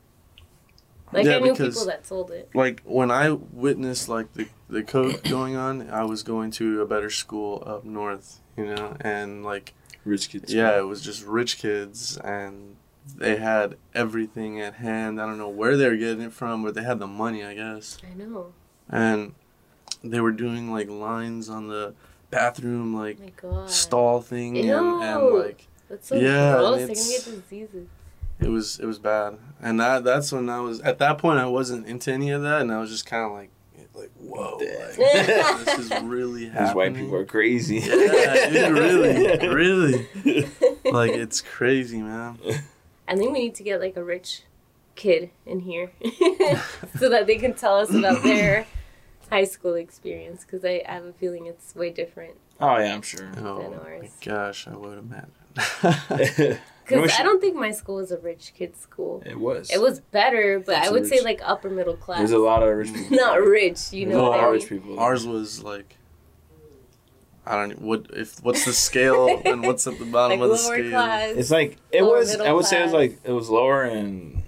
Like Yeah, I knew because- people that sold it. Like when I witnessed like the the coke going on, I was going to a better school up north, you know, and like Rich kids. yeah, it was just rich kids and they had everything at hand. I don't know where they were getting it from, but they had the money, I guess. I know. And they were doing like lines on the bathroom like Oh my god. stall thing and, and Ew. like That's so Yeah, gross. and They're gonna it's- get diseases. It was it was bad. And that that's when I was at that point I wasn't into any of that and I was just kind of like like whoa, like, <laughs> this is really happening. These white people are crazy. Yeah, dude, really, <laughs> really. <laughs> Like it's crazy, man. I think we need to get like a rich kid in here so that they can tell us about their high school experience because I, I have a feeling it's way different. Oh yeah, I'm sure. Oh Than my gosh, I would imagine. It Because I don't think my school was a rich kid's school. It was. It was better, but It's I would say like upper middle class. There's a lot of rich people. <laughs> Not rich, you know There's a what lot I of mean? rich people. Ours was like I don't know what if what's the scale <laughs> and what's at the bottom Like of the lower scale. class. It's like it Lower was. I would say it was like it was lower and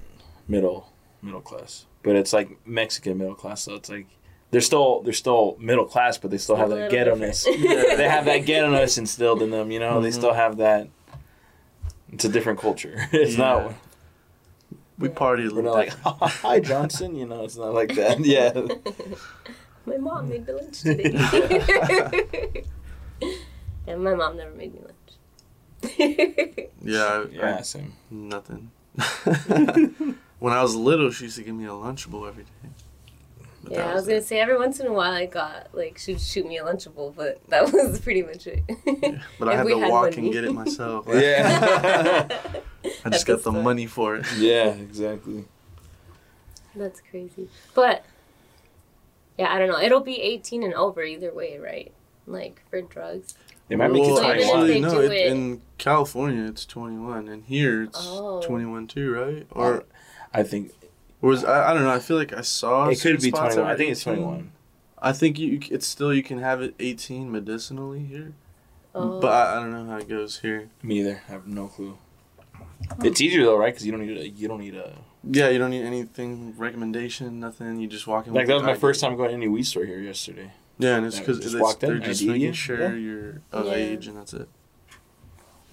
middle, middle class. But it's like Mexican middle class, so it's like they're still they're still middle class, but they still have that little ghetto-ness. <laughs> they have that ghetto-ness instilled in them. You know, they Mhm. still have that. It's a different culture. <laughs> It's Yeah. not. We partied a We're not like, hi Johnson. You know, it's not like that. <laughs> Yeah. <laughs> my mom made me lunch today. and my mom never made me lunch. Yeah, I, Yeah. I, Same. nothing. when I was little, she used to give me a Lunchable every day. But yeah, that I was gonna it. say every once in a while I got like she'd shoot me a lunchable, but that <laughs> was pretty much it. Yeah, But I had to had walk money. and get it myself. <laughs> Yeah. <laughs> I just got the money for it. yeah. Exactly. That's crazy. But yeah, I don't know. It'll be 18 and over either way, right? Like for drugs. They might make well, it even 21. actually, no. do It, it- in California, it's 21, and here it's Oh. 21 too, right? Or I think was I, I don't know. I feel like I saw it could be spots 21. I think it's 21. I think you it's still you can have it 18 medicinally here, Oh. but I, I don't know how it goes here. Me either. I have no clue. It's easier though, right? Because you don't need a you don't need a Yeah, you don't need anything recommendation, nothing. You just walk in. like with that was my ID. first time going to any weed store here yesterday. Yeah, and it's because just walked in, they're just ID making sure yeah. you're of Yeah. age, and that's it.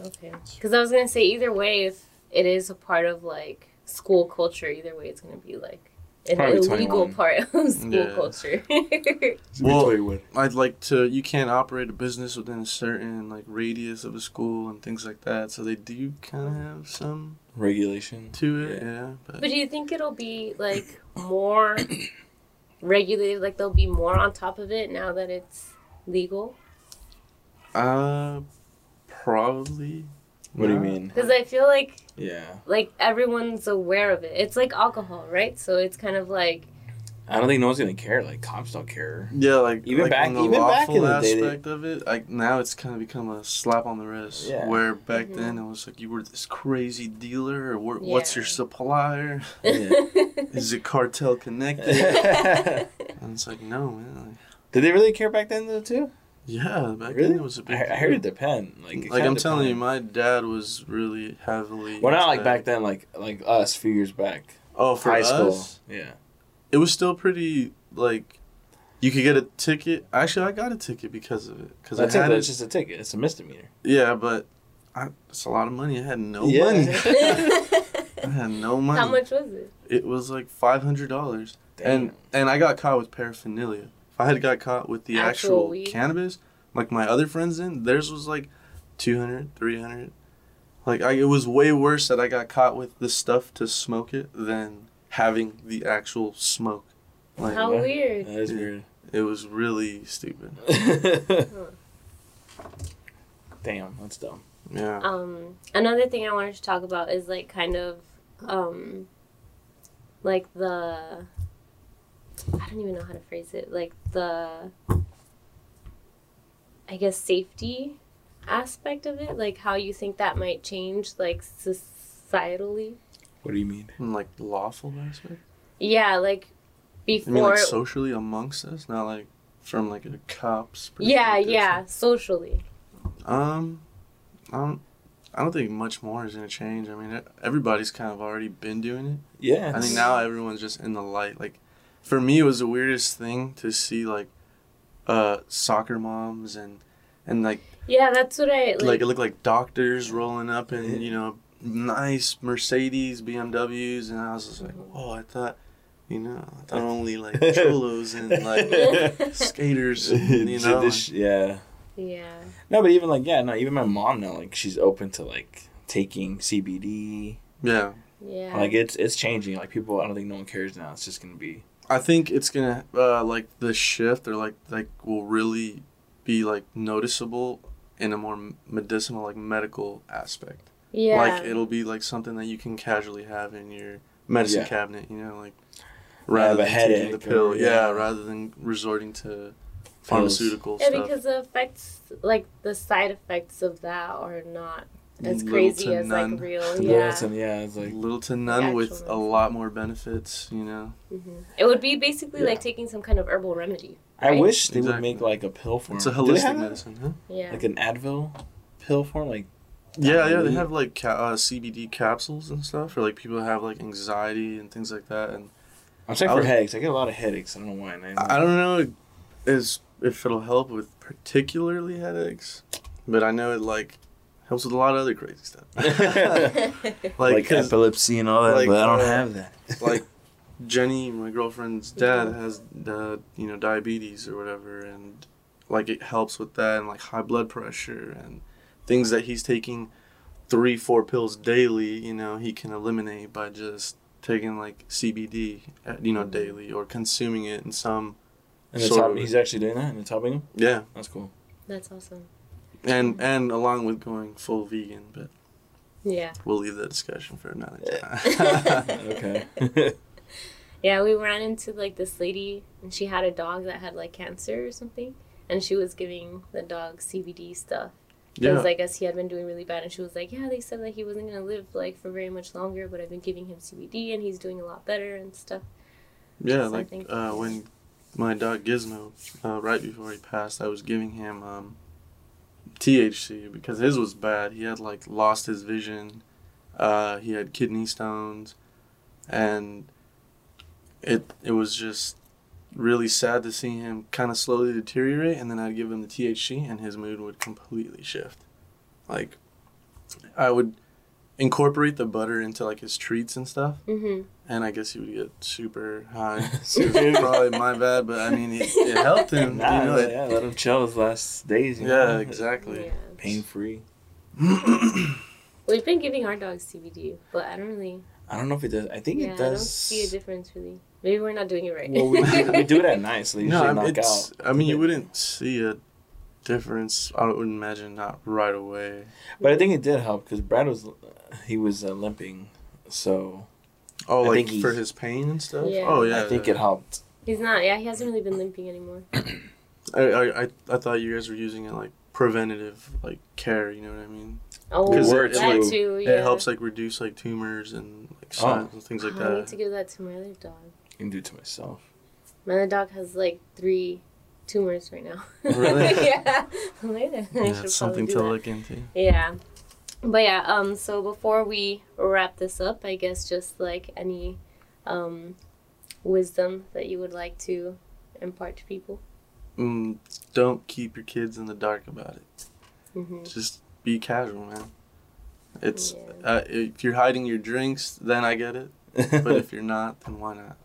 Okay. Because I was gonna say either way, if it is a part of like school culture, either way, it's gonna be like an Probably illegal 21. part of <laughs> school Yeah. culture. <laughs> Well, I'd like to. You can't operate a business within a certain like radius of a school and things like that. So they do kind of have some regulation. to it. Yeah. Yeah, but, but do you think it'll be like more regulated? Like they'll be more on top of it now that it's legal? uh, probably. What do you mean? Because I feel like Yeah, like everyone's aware of it. It's like alcohol, right? So it's kind of like I don't think no one's gonna care. Like cops don't care. Yeah, like Even like back- on the even back in lawful the day, aspect of it, like now it's kind of become a slap on the wrist. Yeah. Where back Mhm. then it was like you were this crazy dealer, or wh- what's your supplier? Yeah. <laughs> Is it cartel connected? <laughs> And it's like no, man. Like, they really care back then though too? Yeah, back Really? then it was a I, big. I heard it depend. Like, it Like I'm telling you, my dad was really heavily. Well, not like back then. Like like us, a few years back, Oh, for high us, school. Yeah. it was still pretty like. You could get a ticket. Actually, I got a ticket because of it. Because I That's had it. It's just a ticket. It's a misdemeanor. Yeah, but I, it's a lot of money. I had no Yeah. money. <laughs> <laughs> I had no money. How much was it? It was like five hundred dollars, and and I got caught with paraphernalia. If I had got caught with the Actual actual, cannabis, like my other friends in, theirs was like 200, 300. Like I, it was way worse that I got caught with the stuff to smoke it than having the actual smoke. Like How what? weird. that is Yeah. weird. it was really stupid. <laughs> Damn, that's dumb. Yeah. Um, another thing I wanted to talk about is like kind of, um, like the, I don't even know how to phrase it. Like the, I guess safety aspect of it, like how you think that might change, like societally. What do you mean? Like lawful aspect. Yeah, like I before. mean, like socially amongst us, not like from like a cop's. yeah, perspective. yeah, yeah. socially. Um, I don't. I don't think much more is gonna change. I mean, e- everybody's kind of already been doing it. Yeah. I think now everyone's just in the light. Like, for me, it was the weirdest thing to see like, uh, soccer moms and, and like Yeah, that's what I like, like. it looked like doctors rolling up in you know nice Mercedes BMWs, and I was just like, whoa! I thought, you know, I thought <laughs> only like cholos and like <laughs> skaters, <laughs> you know. This- yeah. yeah. No, but even like yeah, no, even my mom now like she's open to like taking CBD. yeah, Yeah. Like it's it's changing. Like people, I don't think no one cares now. It's just gonna be. I think it's gonna uh, like the shift or like like will really be like noticeable in a more medicinal like medical aspect. yeah. Like it'll be like something that you can casually have in your medicine Yeah. cabinet. You know, like have rather a than taking the pill. or- yeah. yeah. rather than resorting to pharmaceuticals. yeah, stuff. because the effects, like the side effects of that, are not as crazy as none. like real. Yeah. Yeah. yeah, it's like little to none with actual a lot more benefits. You know. hmm It would be basically Yeah. like taking some kind of herbal remedy. I wish they would make like a pill form. It's a holistic medicine, huh? Yeah. Like an Advil pill form, like Yeah, yeah, they have like ca- uh, CBD capsules and stuff for like people that have like anxiety and things like that. And I'm checking I for was- headaches. I get a lot of headaches. I don't know why. I I don't know is if it'll help with particularly headaches, but I know it like helps with a lot of other crazy stuff. <laughs> <laughs> like, like, 'cause, epilepsy and all that, like, but I don't uh, have that. <laughs> like Jenny, my girlfriend's dad, has the you know diabetes or whatever, and like it helps with that and like high blood pressure and things that he's taking three four pills daily. You know he can eliminate by just taking like CBD, uh, you know, Mhm. daily or consuming it in some And it's sort help- of- he's actually doing that, and it's helping him. yeah, That's cool. That's awesome. And and along with going full vegan, but Yeah. we'll leave that discussion for another time. <laughs> <laughs> okay. <laughs> Yeah, we ran into like this lady, and she had a dog that had like cancer or something, and she was giving the dog CBD stuff because yeah, I guess he had been doing really bad, and she was like, "Yeah, they said that he wasn't gonna live like for very much longer, but I've been giving him CBD, and he's doing a lot better and stuff." yeah. so I Like think- uh, when my dog Gizmo, uh, right before he passed, I was giving him um, THC because his was bad. He had like lost his vision. Uh, he had kidney stones, and it it was just really sad to see him kind of slowly deteriorate. And then I'd give him the THC, and his mood would completely shift. Like, I would incorporate the butter into like his treats and stuff, Mm-hmm. and I guess he would get super high. <laughs> So probably my bad, but I mean, it, it helped him. Nah, you know, it- yeah, let him chill his last days. You yeah, know? exactly. Yeah. Pain free. <clears throat> We've been giving our dogs CBD, but I don't really. I don't know if it does. I think yeah, it I don't does. see a difference really. Maybe we're not doing it right. Well, we, do- we do it at <laughs> night, so they no, usually I knock mean, it's. out. I mean, you wouldn't see a difference. I would imagine not right away. But I think it did help because Brad was he was uh, limping, so Oh, I like think for his pain and stuff. Yeah. Oh yeah, I think it helped. He's not. Yeah, he hasn't really been limping anymore. <clears throat> I, I I I thought you guys were using it like preventative, like care. You know what I mean? Oh, Because it- that it- too. Yeah. It helps like reduce like tumors and like Oh. and things like Oh, I need to give that to my other dog. I can do it to myself. My other dog has like three tumors right now. <laughs> Really? yeah. <laughs> Later. I Yeah, that's something to that. look into. Yeah. But yeah, um, so before we wrap this up, I guess just like any um, wisdom that you would like to impart to people. Mm, don't keep your kids in the dark about it. hmm Just be casual, man. It's Yeah. uh, if you're hiding your drinks, then I get it. <laughs> But if you're not, then why not?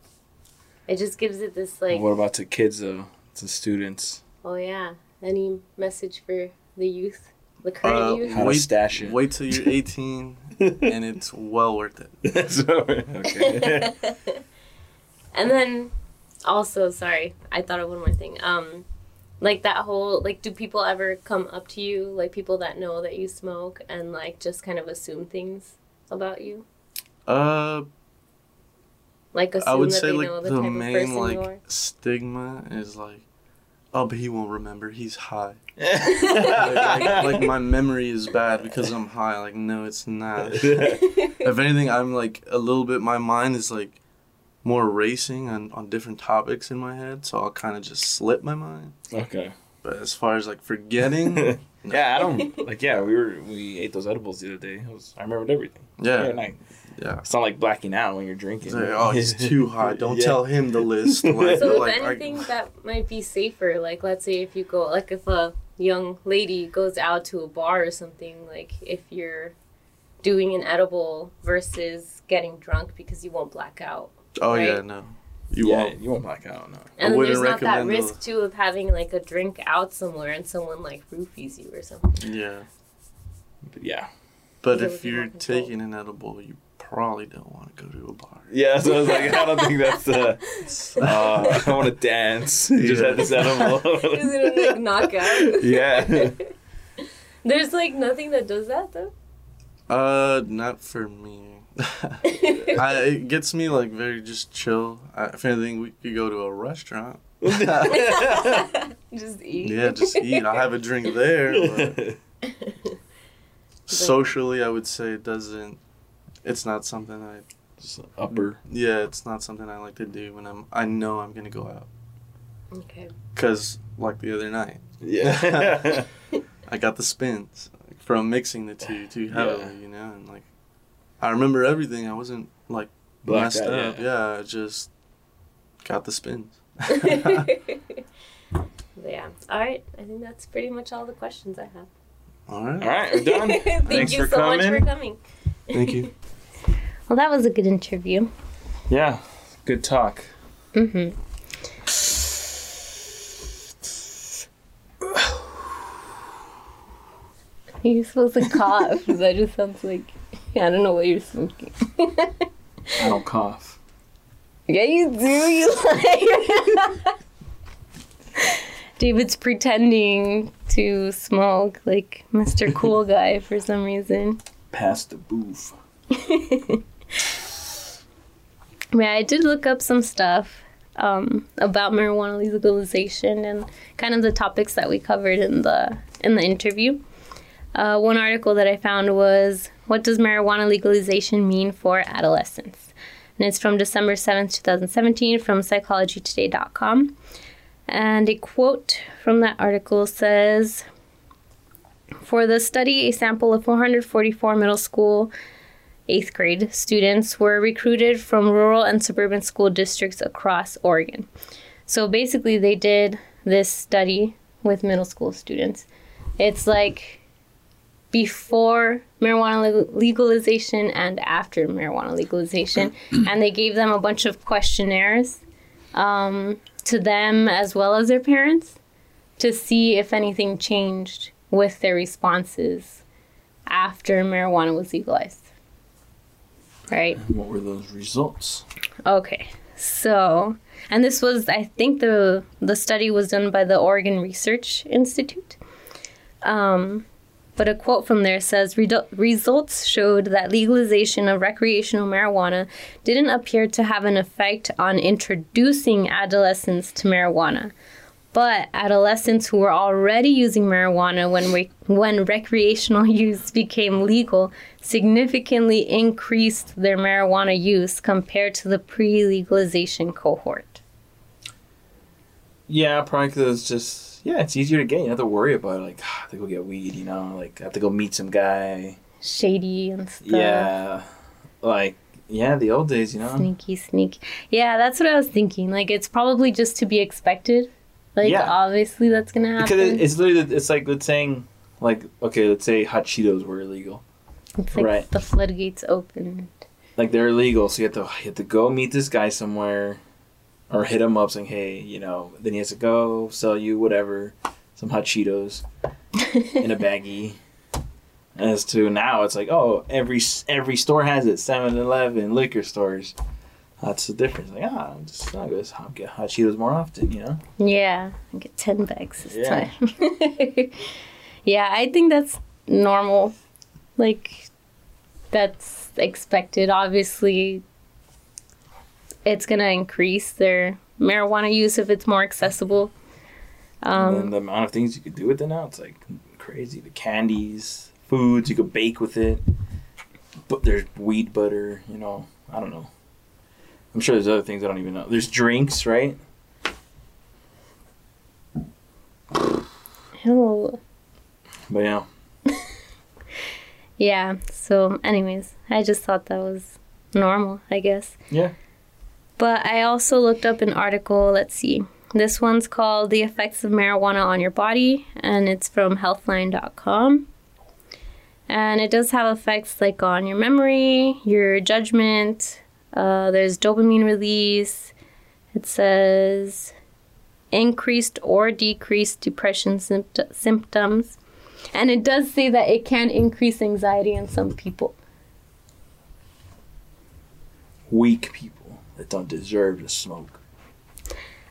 It just gives it this like, what about to kids though? To students, oh yeah, any message for the youth, the current Uh, youth? how to Wait- stash it? Wait till you're 18, <laughs> and it's well worth it. <laughs> So, okay. <laughs> and then also, sorry, I thought of one more thing. Um, like that whole like, do people ever come up to you, like people that know that you smoke, and like just kind of assume things about you? Uh, Like assume I would say like the, the main like stigma is like oh, but he won't remember. He's high. <laughs> like, like, like my memory is bad because I'm high. Like no, it's not. <laughs> if anything, I'm like a little bit. My mind is like more racing on on different topics in my head, so I'll kind of just slip my mind. okay. But as far as like forgetting, <laughs> Yeah, I don't like. Yeah, we were we ate those edibles the other day. It was, I remembered everything. yeah, and I, yeah. it's not like blacking out when you're drinking. It's like, oh, he's <laughs> too hot. Don't Yeah. tell him the list. <laughs> Like, So, like, if I- anything, that might be safer. Like, let's say if you go, like, if a young lady goes out to a bar or something, like, if you're doing an edible versus getting drunk because you won't black out. oh yeah, no, you yeah, won't. you won't black out. No. And then wouldn't there's not that risk, those. too, of having, like, a drink out somewhere and someone, like, roofies you or something. Yeah, But yeah. but if you're taking an edible, you probably don't want to go to a bar. Yeah, so I was like, I don't think that's uh, <laughs> uh I want to dance. <laughs> Just Yeah. had this edible. Is it like knockout? <laughs> yeah. There's like nothing that does that though. Uh, not for me. I, it gets me like very just chill. I, if anything, we could go to a restaurant. just eat. Yeah, just eat. I'll have a drink there. But socially, I would say it doesn't. It's not something I. Just upper. Yeah, it's not something I like to do when I'm. I know I'm gonna go out. Okay. Cause like the other night, Yeah. <laughs> <laughs> I got the spins from mixing the two too heavily, Yeah. you know, and like I remember everything. I wasn't like Blacked messed out, up. yeah. Yeah. I just got the spins. <laughs> yeah. All right. I think that's pretty much all the questions I have. All right. All right, we're done. Thank Thanks you for so much for coming. coming. Thank you. Well, that was a good interview. Yeah. Good talk. Mm-hmm. You're supposed to cough. that just sounds like I don't know what you're smoking. I don't cough. yeah, you do. You liar. David's pretending to smoke like Mr. Cool Guy for some reason. Pass the booth. <laughs> Yeah, I did look up some stuff um, about marijuana legalization and kind of the topics that we covered in the in the interview. Uh, one article that I found was "What does marijuana legalization mean for adolescents?" and it's from December seventh, two thousand seventeen, from PsychologyToday.com. And a quote from that article says. For the study, a sample of 444 middle school eighth grade students were recruited from rural and suburban school districts across Oregon. So basically, they did this study with middle school students. It's like before marijuana leg- legalization and after marijuana legalization, <clears throat> and they gave them a bunch of questionnaires um, to them as well as their parents to see if anything changed with their responses after marijuana was legalized right? What were those results? Okay. So, and this was I think the the study was done by the Oregon Research Institute. Um but a quote from there says results showed that legalization of recreational marijuana didn't appear to have an effect on introducing adolescents to marijuana. But adolescents who were already using marijuana when re- when recreational <laughs> use became legal significantly increased their marijuana use compared to the pre-legalization cohort. Yeah, probably because it's just yeah, it's easier to get. You don't have to worry about like <sighs> I have to go get weed. You know, like I have to go meet some guy. Shady and stuff. Yeah, like yeah, the old days. You know. Sneaky, sneaky. Yeah, that's what I was thinking. Like, it's probably just to be expected. Like, Yeah. obviously, that's gonna happen. Because it, it's literally it's like let's saying like okay, let's say hot Cheetos were illegal. It's like right. the floodgates open. Like they're illegal, so you have to you have to go meet this guy somewhere, or hit him up saying hey, you know. Then he has to go sell you whatever, some hot Cheetos <laughs> in a baggie. As to now, it's like oh, every every store has it. 7-Eleven, liquor stores. That's the difference. Like ah, I'm just I'll go I'll get hot Cheetos more often. You know. Yeah, I get 10 bags this Yeah. time. <laughs> yeah, I think that's normal. Like, that's expected. Obviously, it's gonna increase their marijuana use if it's more accessible. Um, and the amount of things you could do with it now, it's like crazy. The candies, foods you could bake with it. But there's weed butter, you know. I don't know. I'm sure there's other things I don't even know. There's drinks, right? ew. But yeah, Yeah. So, anyways, I just thought that was normal, I guess. yeah. But I also looked up an article. Let's see. This one's called The Effects of Marijuana on Your Body, and it's from healthline.com. And it does have effects like on your memory, your judgment. Uh, there's dopamine release. It says increased or decreased depression sympt- symptoms. And it does say that it can increase anxiety in some people. Weak people that don't deserve to smoke.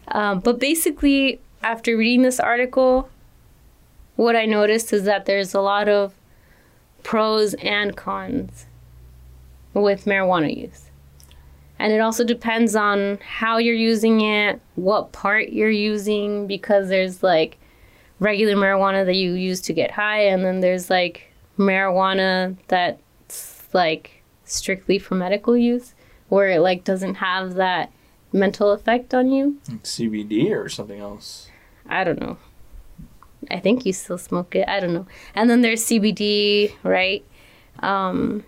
Um, but basically, after reading this article, what I noticed is that there's a lot of pros and cons with marijuana use. And it also depends on how you're using it, what part you're using, because there's like regular marijuana that you use to get high, and then there's like marijuana that's like strictly for medical use, where it like doesn't have that mental effect on you. Like CBD or something else. I don't know. I think you still smoke it. I don't know. And then there's CBD, right? Um,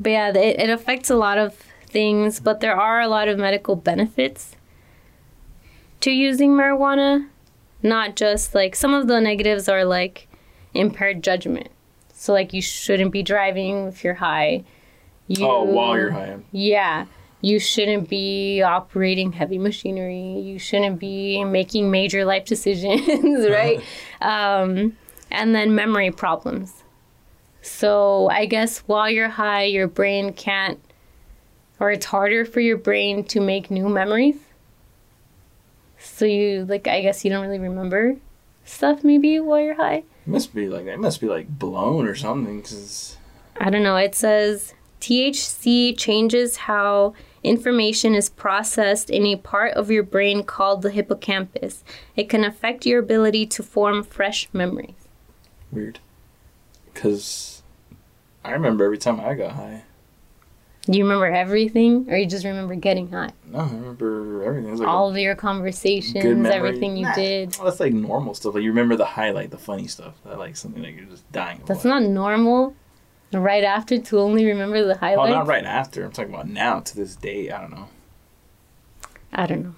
but yeah, it, it affects a lot of things, but there are a lot of medical benefits to using marijuana. Not just like some of the negatives are like impaired judgment. So, like, you shouldn't be driving if you're high. You, Oh, while you're high. yeah. You shouldn't be operating heavy machinery. You shouldn't be making major life <laughs> decisions, right? <laughs> um, and then memory problems. So I guess while you're high, your brain can't, or it's harder for your brain to make new memories. So you, like, I guess you don't really remember stuff maybe while you're high. It must be like it must be like blown or something. Cause I don't know. It says THC changes how information is processed in a part of your brain called the hippocampus. It can affect your ability to form fresh memories. weird. Cause I remember every time I got high. You remember everything, or you just remember getting high? No, I remember everything. Like All of your conversations, everything you Nah. did. Well, that's like normal stuff. Like you remember the highlight, the funny stuff. That like something that you're just dying. Of That's laughing. not normal. Right after to only remember the highlight. Well, not right after. I'm talking about now to this day. I don't know. I don't know.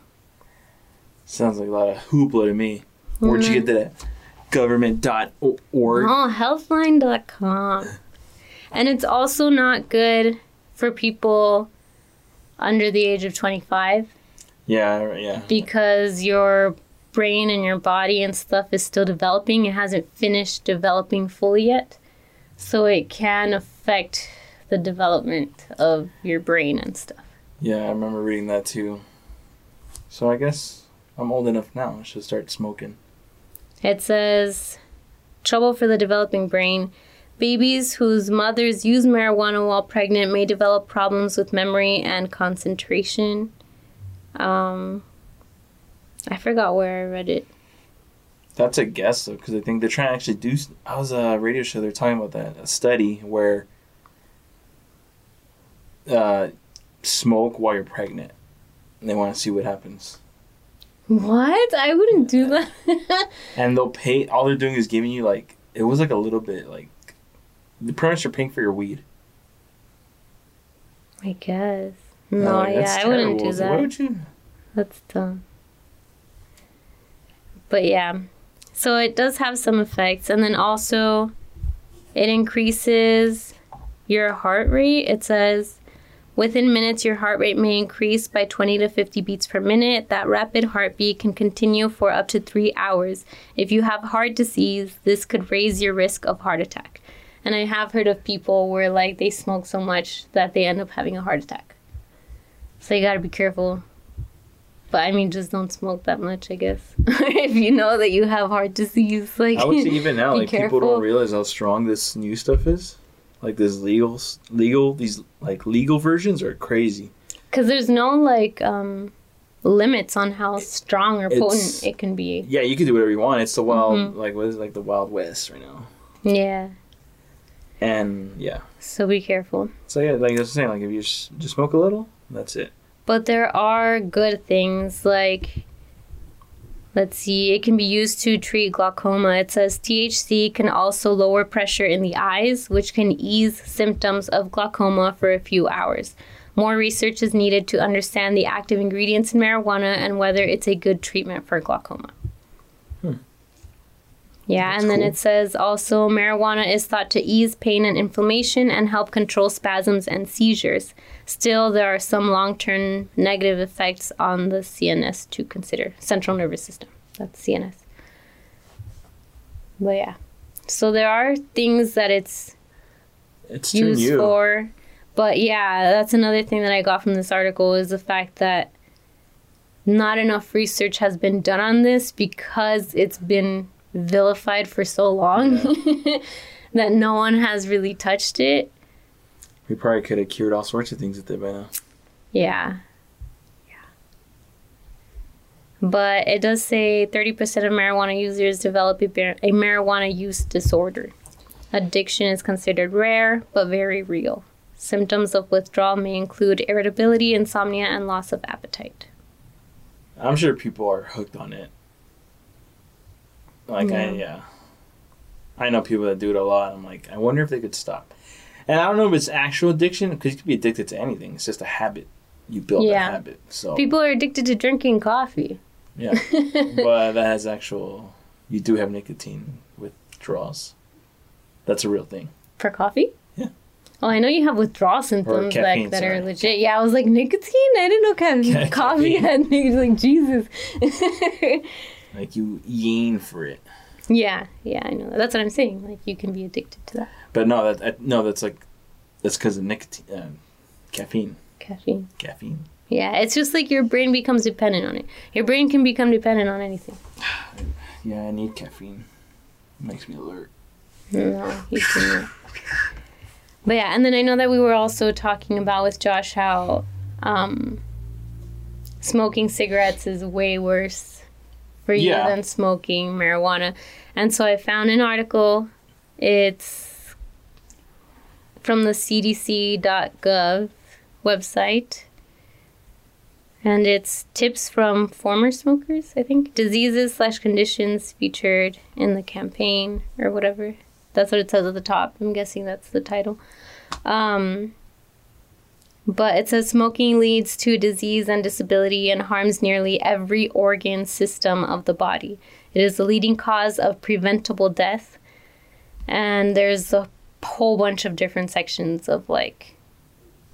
Sounds like a lot of hoopla to me. Where'd you get that? Government.org. Oh, healthline.com. And it's also not good for people under the age of 25 Yeah, yeah. because your brain and your body and stuff is still developing. It hasn't finished developing fully yet. So it can affect the development of your brain and stuff. Yeah, I remember reading that too. So I guess I'm old enough now. I should start smoking. It says trouble for the developing brain. Babies whose mothers use marijuana while pregnant may develop problems with memory and concentration. Um, I forgot where I read it. That's a guess though, because I think they're trying to actually do. I was a radio show. They're talking about that a study where uh, smoke while you're pregnant. And they want to see what happens. What? I wouldn't do that. <laughs> And they'll pay. All they're doing is giving you like it was like a little bit like the pretty much you're paying for your weed. I guess. No, like, yeah, I wouldn't do that. Why would you? That's dumb. But yeah, so it does have some effects, and then also it increases your heart rate. It says within minutes, your heart rate may increase by 20 to 50 beats per minute. That rapid heartbeat can continue for up to three hours. If you have heart disease, this could raise your risk of heart attack. And I have heard of people where like they smoke so much that they end up having a heart attack. So you gotta be careful. But I mean, just don't smoke that much, I guess. <laughs> if you know that you have heart disease, like I would say even <laughs> now, like people don't realize how strong this new stuff is. Like this legal, legal, these like legal versions are crazy. because there's no like um limits on how strong or It's- potent it can be. Yeah, you can do whatever you want. It's the wild, Mhm. like what is it, like the Wild West right now. Yeah. And yeah, So be careful. so yeah, like I was saying, like if you just, just smoke a little, that's it. But there are good things like let's see, it can be used to treat glaucoma. It says THC can also lower pressure in the eyes, which can ease symptoms of glaucoma for a few hours. More research is needed to understand the active ingredients in marijuana and whether it's a good treatment for glaucoma. Yeah, That's and then cool. it says also marijuana is thought to ease pain and inflammation and help control spasms and seizures. Still, there are some long term negative effects on the CNS to consider. Central nervous system. That's CNS. But yeah. So there are things that it's It's used for. But yeah, that's another thing that I got from this article is the fact that not enough research has been done on this because it's been vilified for so long <laughs> that no one has really touched it. We probably could have cured all sorts of things with it by now. Yeah. Yeah. But it does say 30% of marijuana users develop a, mar- a marijuana use disorder. Addiction is considered rare, but very real. Symptoms of withdrawal may include irritability, insomnia, and loss of appetite. I'm sure people are hooked on it. Like I Yeah. yeah. I know people that do it a lot. I'm like, I wonder if they could stop. And I don't know if it's actual addiction because you could be addicted to anything. It's just a habit. You build Yeah. a habit. So People are addicted to drinking coffee. yeah, <laughs> but that has actual. You do have nicotine withdrawals. That's a real thing. For coffee? Yeah. Oh, I know you have withdrawal symptoms like that are legit. Yeah, I was like nicotine. I didn't know ca- <laughs> Ca- coffee had <laughs> nicotine. Like Jesus. Like you yearn for it. yeah, yeah, I know. That's what I'm saying. Like you can be addicted to that But no, that, no, that's like that's because of nicotine, uh, caffeine, caffeine. caffeine. Yeah, it's just like your brain becomes dependent on it. Your brain can become dependent on anything. <sighs> Yeah, I need caffeine. It makes me alert. No, you can. But yeah, and then I know that we were also talking about with Josh how um, smoking cigarettes is way worse for you Yeah. than smoking marijuana. And so I found an article. It's from the cdc.gov website. And it's tips from former smokers, I think. Diseases slash conditions featured in the campaign or whatever. That's what it says at the top. I'm guessing that's the title. Um, but it says smoking leads to disease and disability and harms nearly every organ system of the body. It is the leading cause of preventable death. And there's a whole bunch of different sections of like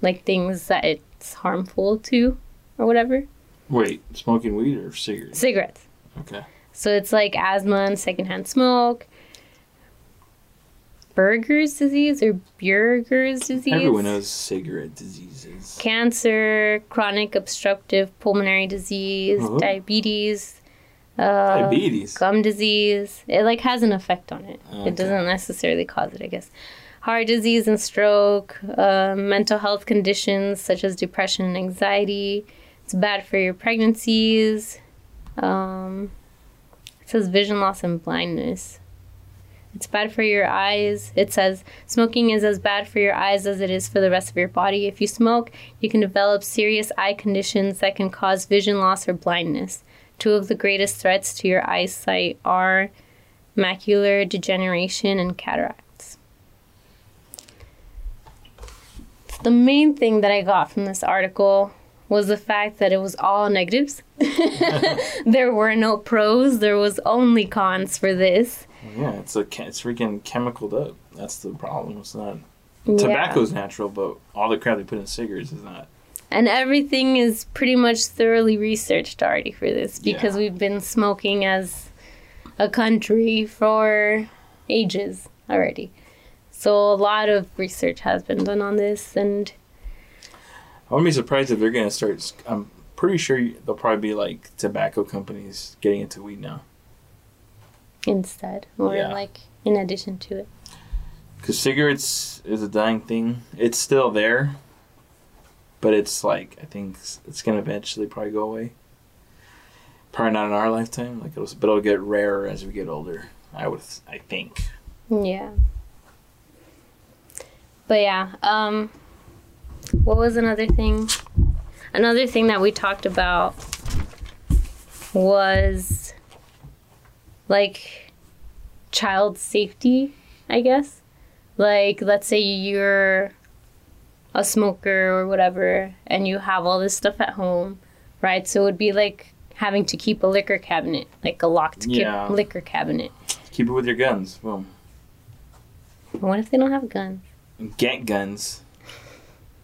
like things that it's harmful to or whatever. Wait, smoking weed or cigarettes? Cigarettes. Okay. So it's like asthma and secondhand smoke, Berger's disease or Buerger's disease, Everyone knows cigarette diseases. cancer, chronic obstructive pulmonary disease, Uh-huh. diabetes, uh, Diabetes. gum disease. It like has an effect on it. Okay. It doesn't necessarily cause it, I guess. Heart disease and stroke, uh, mental health conditions such as depression and anxiety. It's bad for your pregnancies. Um, it says vision loss and blindness. It's bad for your eyes. It says smoking is as bad for your eyes as it is for the rest of your body. If you smoke, you can develop serious eye conditions that can cause vision loss or blindness. Two of the greatest threats to your eyesight are macular degeneration and cataracts. The main thing that I got from this article was the fact that it was all negatives. <laughs> there were no pros, there was only cons for this. Yeah, it's a it's freaking chemicaled up. That's the problem. It's not Yeah. tobacco's natural, but all the crap they put in cigarettes is not. And everything is pretty much thoroughly researched already for this because Yeah. we've been smoking as a country for ages already. So a lot of research has been done on this and I wouldn't be surprised if they're gonna start. I'm pretty sure there'll probably be like tobacco companies getting into weed now. Instead or Yeah. like in addition to it. Because cigarettes is a dying thing. It's still there, but it's like I think it's gonna eventually probably go away. Probably not in our lifetime. Like it'll, but it'll get rarer as we get older. I would, I think. Yeah. But yeah, um what was another thing? Another thing that we talked about was like child safety, I guess. Like let's say you're a smoker or whatever and you have all this stuff at home, right? So it would be like having to keep a liquor cabinet, like a locked ki- Yeah. liquor cabinet. Keep it with your guns. Boom. What if they don't have guns? Get guns.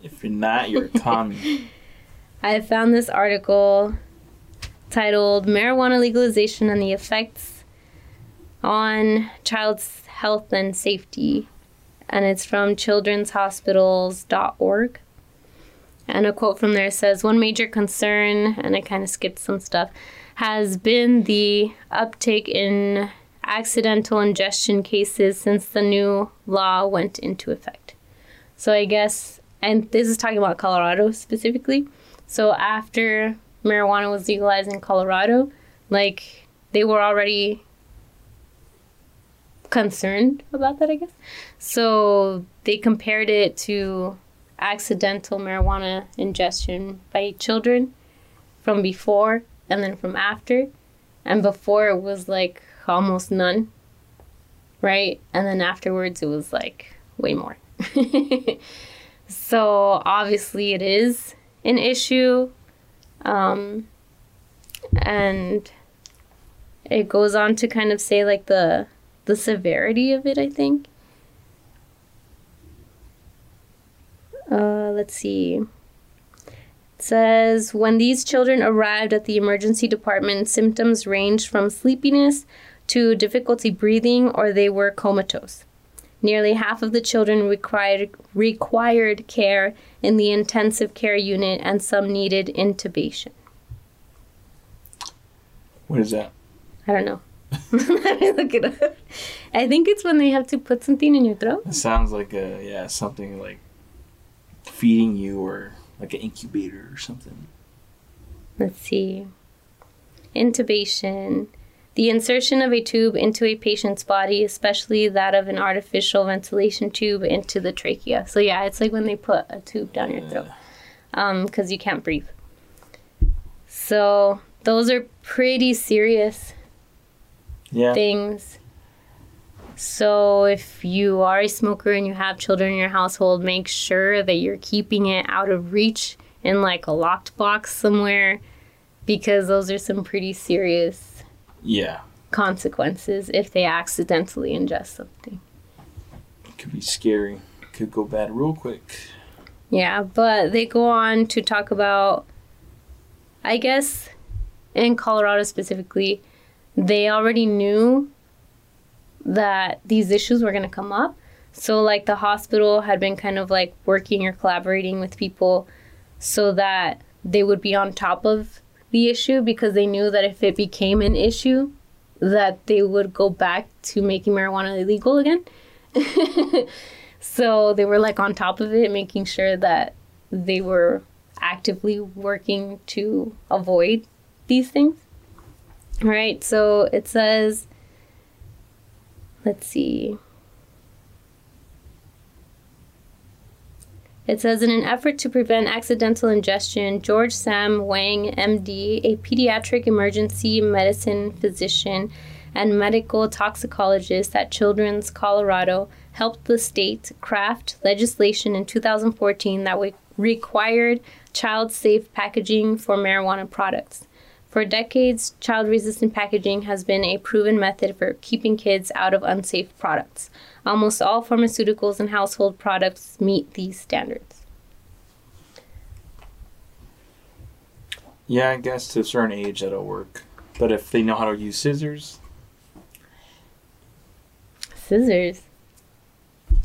If you're not, you're a commie. <laughs> I found this article titled Marijuana Legalization and the Effects on Child's Health and Safety. And it's from children'shospitals.org. And a quote from there says One major concern, and I kind of skipped some stuff, has been the uptake in accidental ingestion cases since the new law went into effect. So I guess, and this is talking about Colorado specifically. So after marijuana was legalized in Colorado, like they were already concerned about that, I guess. So they compared it to accidental marijuana ingestion by children from before and then from after. And before it was like almost none, right? And then afterwards it was like way more. <laughs> so obviously it is an issue. Um, and it goes on to kind of say like the the severity of it, I think. Uh, let's see. It says when these children arrived at the emergency department, symptoms ranged from sleepiness to difficulty breathing, or they were comatose. Nearly half of the children required required care in the intensive care unit, and some needed intubation. What is that? I don't know. Let me look it up. I think it's when they have to put something in your throat. It sounds like a yeah something like feeding you or like an incubator or something. Let's see. Intubation. The insertion of a tube into a patient's body, especially that of an artificial ventilation tube, into the trachea. So, yeah, it's like when they put a tube down your throat because um, you can't breathe. So, those are pretty serious Yeah. things. So, if you are a smoker and you have children in your household, make sure that you're keeping it out of reach in like a locked box somewhere because those are some pretty serious Yeah. consequences if they accidentally ingest something. It could be scary. Could go bad real quick. Yeah, but they go on to talk about, I guess, in Colorado specifically, they already knew that these issues were going to come up. So, like, the hospital had been kind of like working or collaborating with people so that they would be on top of the issue because they knew that if it became an issue, that they would go back to making marijuana illegal again. <laughs> so they were like on top of it, making sure that they were actively working to avoid these things. Right? So it says, let's see. It says, in an effort to prevent accidental ingestion, George Sam Wang, MD, a pediatric emergency medicine physician and medical toxicologist at Children's Colorado, helped the state craft legislation in 2014 that required child safe packaging for marijuana products. For decades, child resistant packaging has been a proven method for keeping kids out of unsafe products. Almost all pharmaceuticals and household products meet these standards. Yeah, I guess to a certain age that'll work. But if they know how to use scissors, Scissors.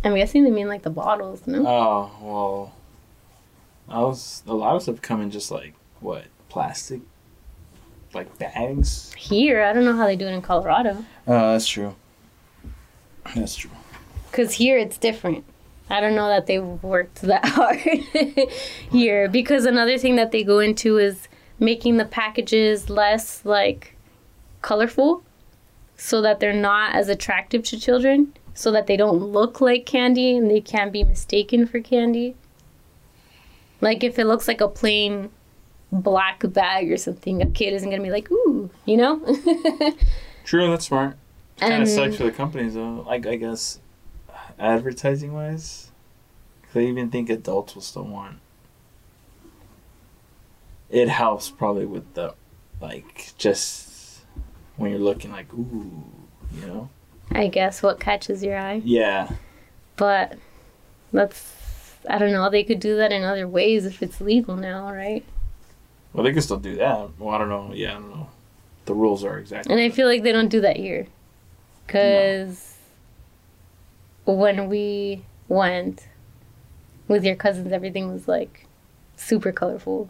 I'm guessing they mean like the bottles, no? oh well. I was a lot of stuff come in just like what plastic, like bags. Here, I don't know how they do it in Colorado. Oh, that's true. That's true. Because here it's different. I don't know that they worked <laughs> that hard <laughs> here. Because another thing that they go into is making the packages less like colorful so that they're not as attractive to children so that they don't look like candy and they can't be mistaken for candy like if it looks like a plain black bag or something a kid isn't gonna be like ooh you know <laughs> True, that's smart. Kind of um, sucks for the companies though. Like I guess, advertising wise, I even think adults will still want. It helps probably with the, like just when you're looking like ooh, you know. i guess what catches your eye Yeah, but that's i don't know they could do that in other ways if it's legal now right well they can still do that. Well, I don't know. Yeah, I don't know. The rules are exactly. And I feel like they don't do that here. Because when we went with your cousins, everything was like super colorful.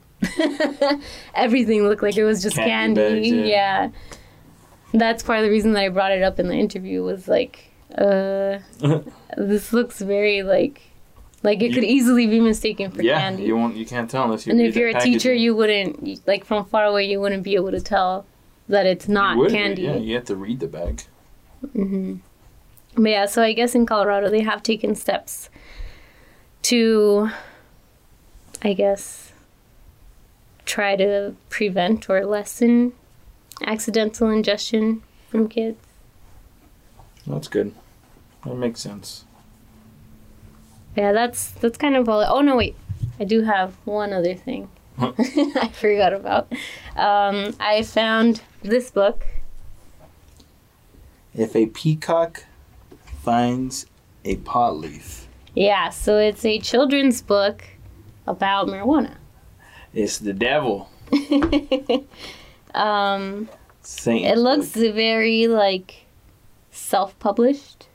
<laughs> everything looked like it was just Candy candy. bags, yeah. yeah. That's part of the reason that I brought it up in the interview was like, uh, <laughs> this looks very like, like it You- could easily be mistaken for yeah, candy. you won't. You can't tell unless you. And if you're a teacher, you wouldn't like from far away. You wouldn't be able to tell that it's not candy. Yeah, you have to read the bag. hmm But yeah, so I guess in Colorado they have taken steps to, I guess, try to prevent or lessen accidental ingestion from kids. That's good. That makes sense. Yeah, that's that's kind of all. Oh no, wait, I do have one other thing Huh. <laughs> I forgot about. Um, I found this book. If a peacock finds a pot leaf, Yeah, so it's a children's book about marijuana. it's the devil. <laughs> um, Satan's It looks book. very like self-published.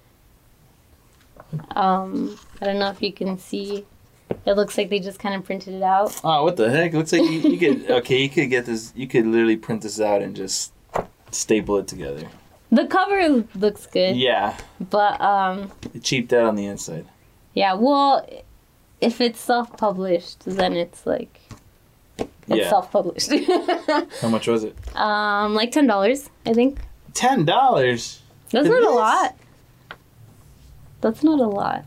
Um, I don't know if you can see. It looks like they just kind of printed it out. Oh, what the heck? It Looks like you, you could. <laughs> Okay, you could get this. You could literally print this out and just staple it together. The cover looks good, Yeah, but um, it cheaped out on the inside. yeah. Well, if it's self-published, then it's like it's Yeah. self-published. <laughs> How much was it? um, like ten dollars, I think. Ten dollars. That's not a lot. That's not a lot.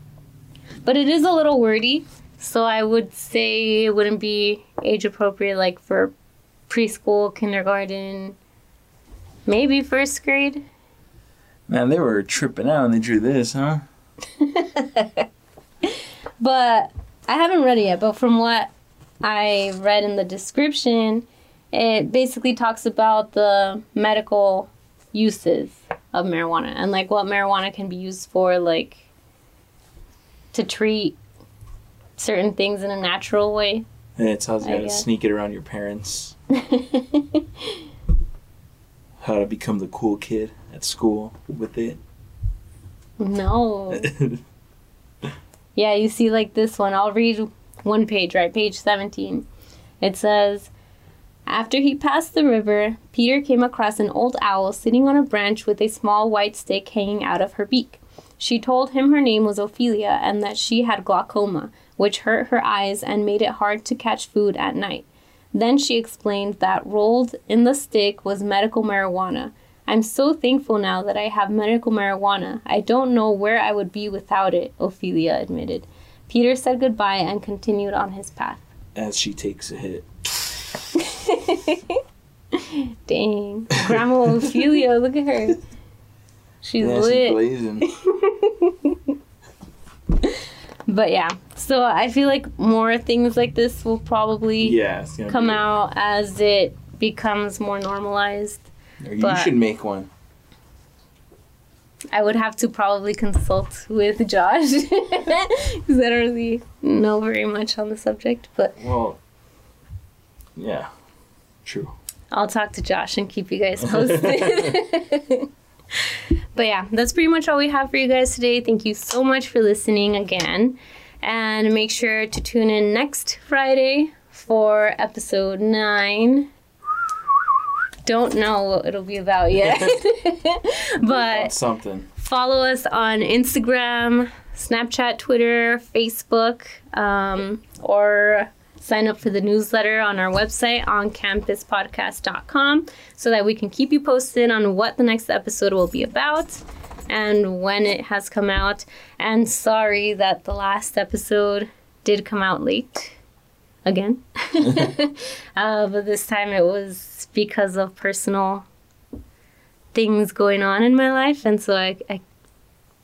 But it is a little wordy, so I would say it wouldn't be age appropriate like for preschool, kindergarten, maybe first grade. Man, they were tripping out when they drew this, huh? <laughs> But I haven't read it yet, but from what I read in the description, it basically talks about the medical uses of marijuana and like what marijuana can be used for like to treat certain things in a natural way. And it tells you I how to sneak it around your parents. <laughs> How to become the cool kid at school with it. no. <laughs> Yeah, you see, like this one. I'll read one page, right? Page 17. It says After he passed the river, Peter came across an old owl sitting on a branch with a small white stick hanging out of her beak. She told him her name was Ophelia and that she had glaucoma, which hurt her eyes and made it hard to catch food at night. Then she explained that rolled in the stick was medical marijuana. I'm so thankful now that I have medical marijuana. I don't know where I would be without it, Ophelia admitted. Peter said goodbye and continued on his path. As she takes a hit. <laughs> Dang. Grandma Ophelia, look at her. <laughs> She's Yeah, she's lit. blazing. <laughs> But yeah, so I feel like more things like this will probably Yeah, come be- out as it becomes more normalized. You but- should make one. I would have to probably consult with Josh <laughs> because I don't really know very much on the subject, but Well, yeah, true. I'll talk to Josh and keep you guys <laughs> posted. <laughs> but yeah, that's pretty much all we have for you guys today. Thank you so much for listening again. And make sure to tune in next Friday for episode 9. Don't know what it'll be about yet. <laughs> <laughs> but something. follow us on Instagram, Snapchat, Twitter, Facebook, um, or sign up for the newsletter on our website on campuspodcast.com so that we can keep you posted on what the next episode will be about and when it has come out. And sorry that the last episode did come out late again. <laughs> <laughs> uh, but this time it was because of personal things going on in my life. And so I, I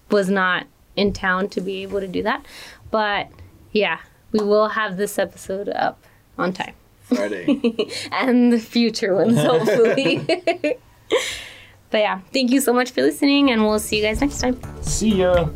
was not in town to be able to do that. But yeah, we will have this episode up on time. Friday. <laughs> and the future ones, <laughs> hopefully. <laughs> but yeah, thank you so much for listening, and we'll see you guys next time. See ya.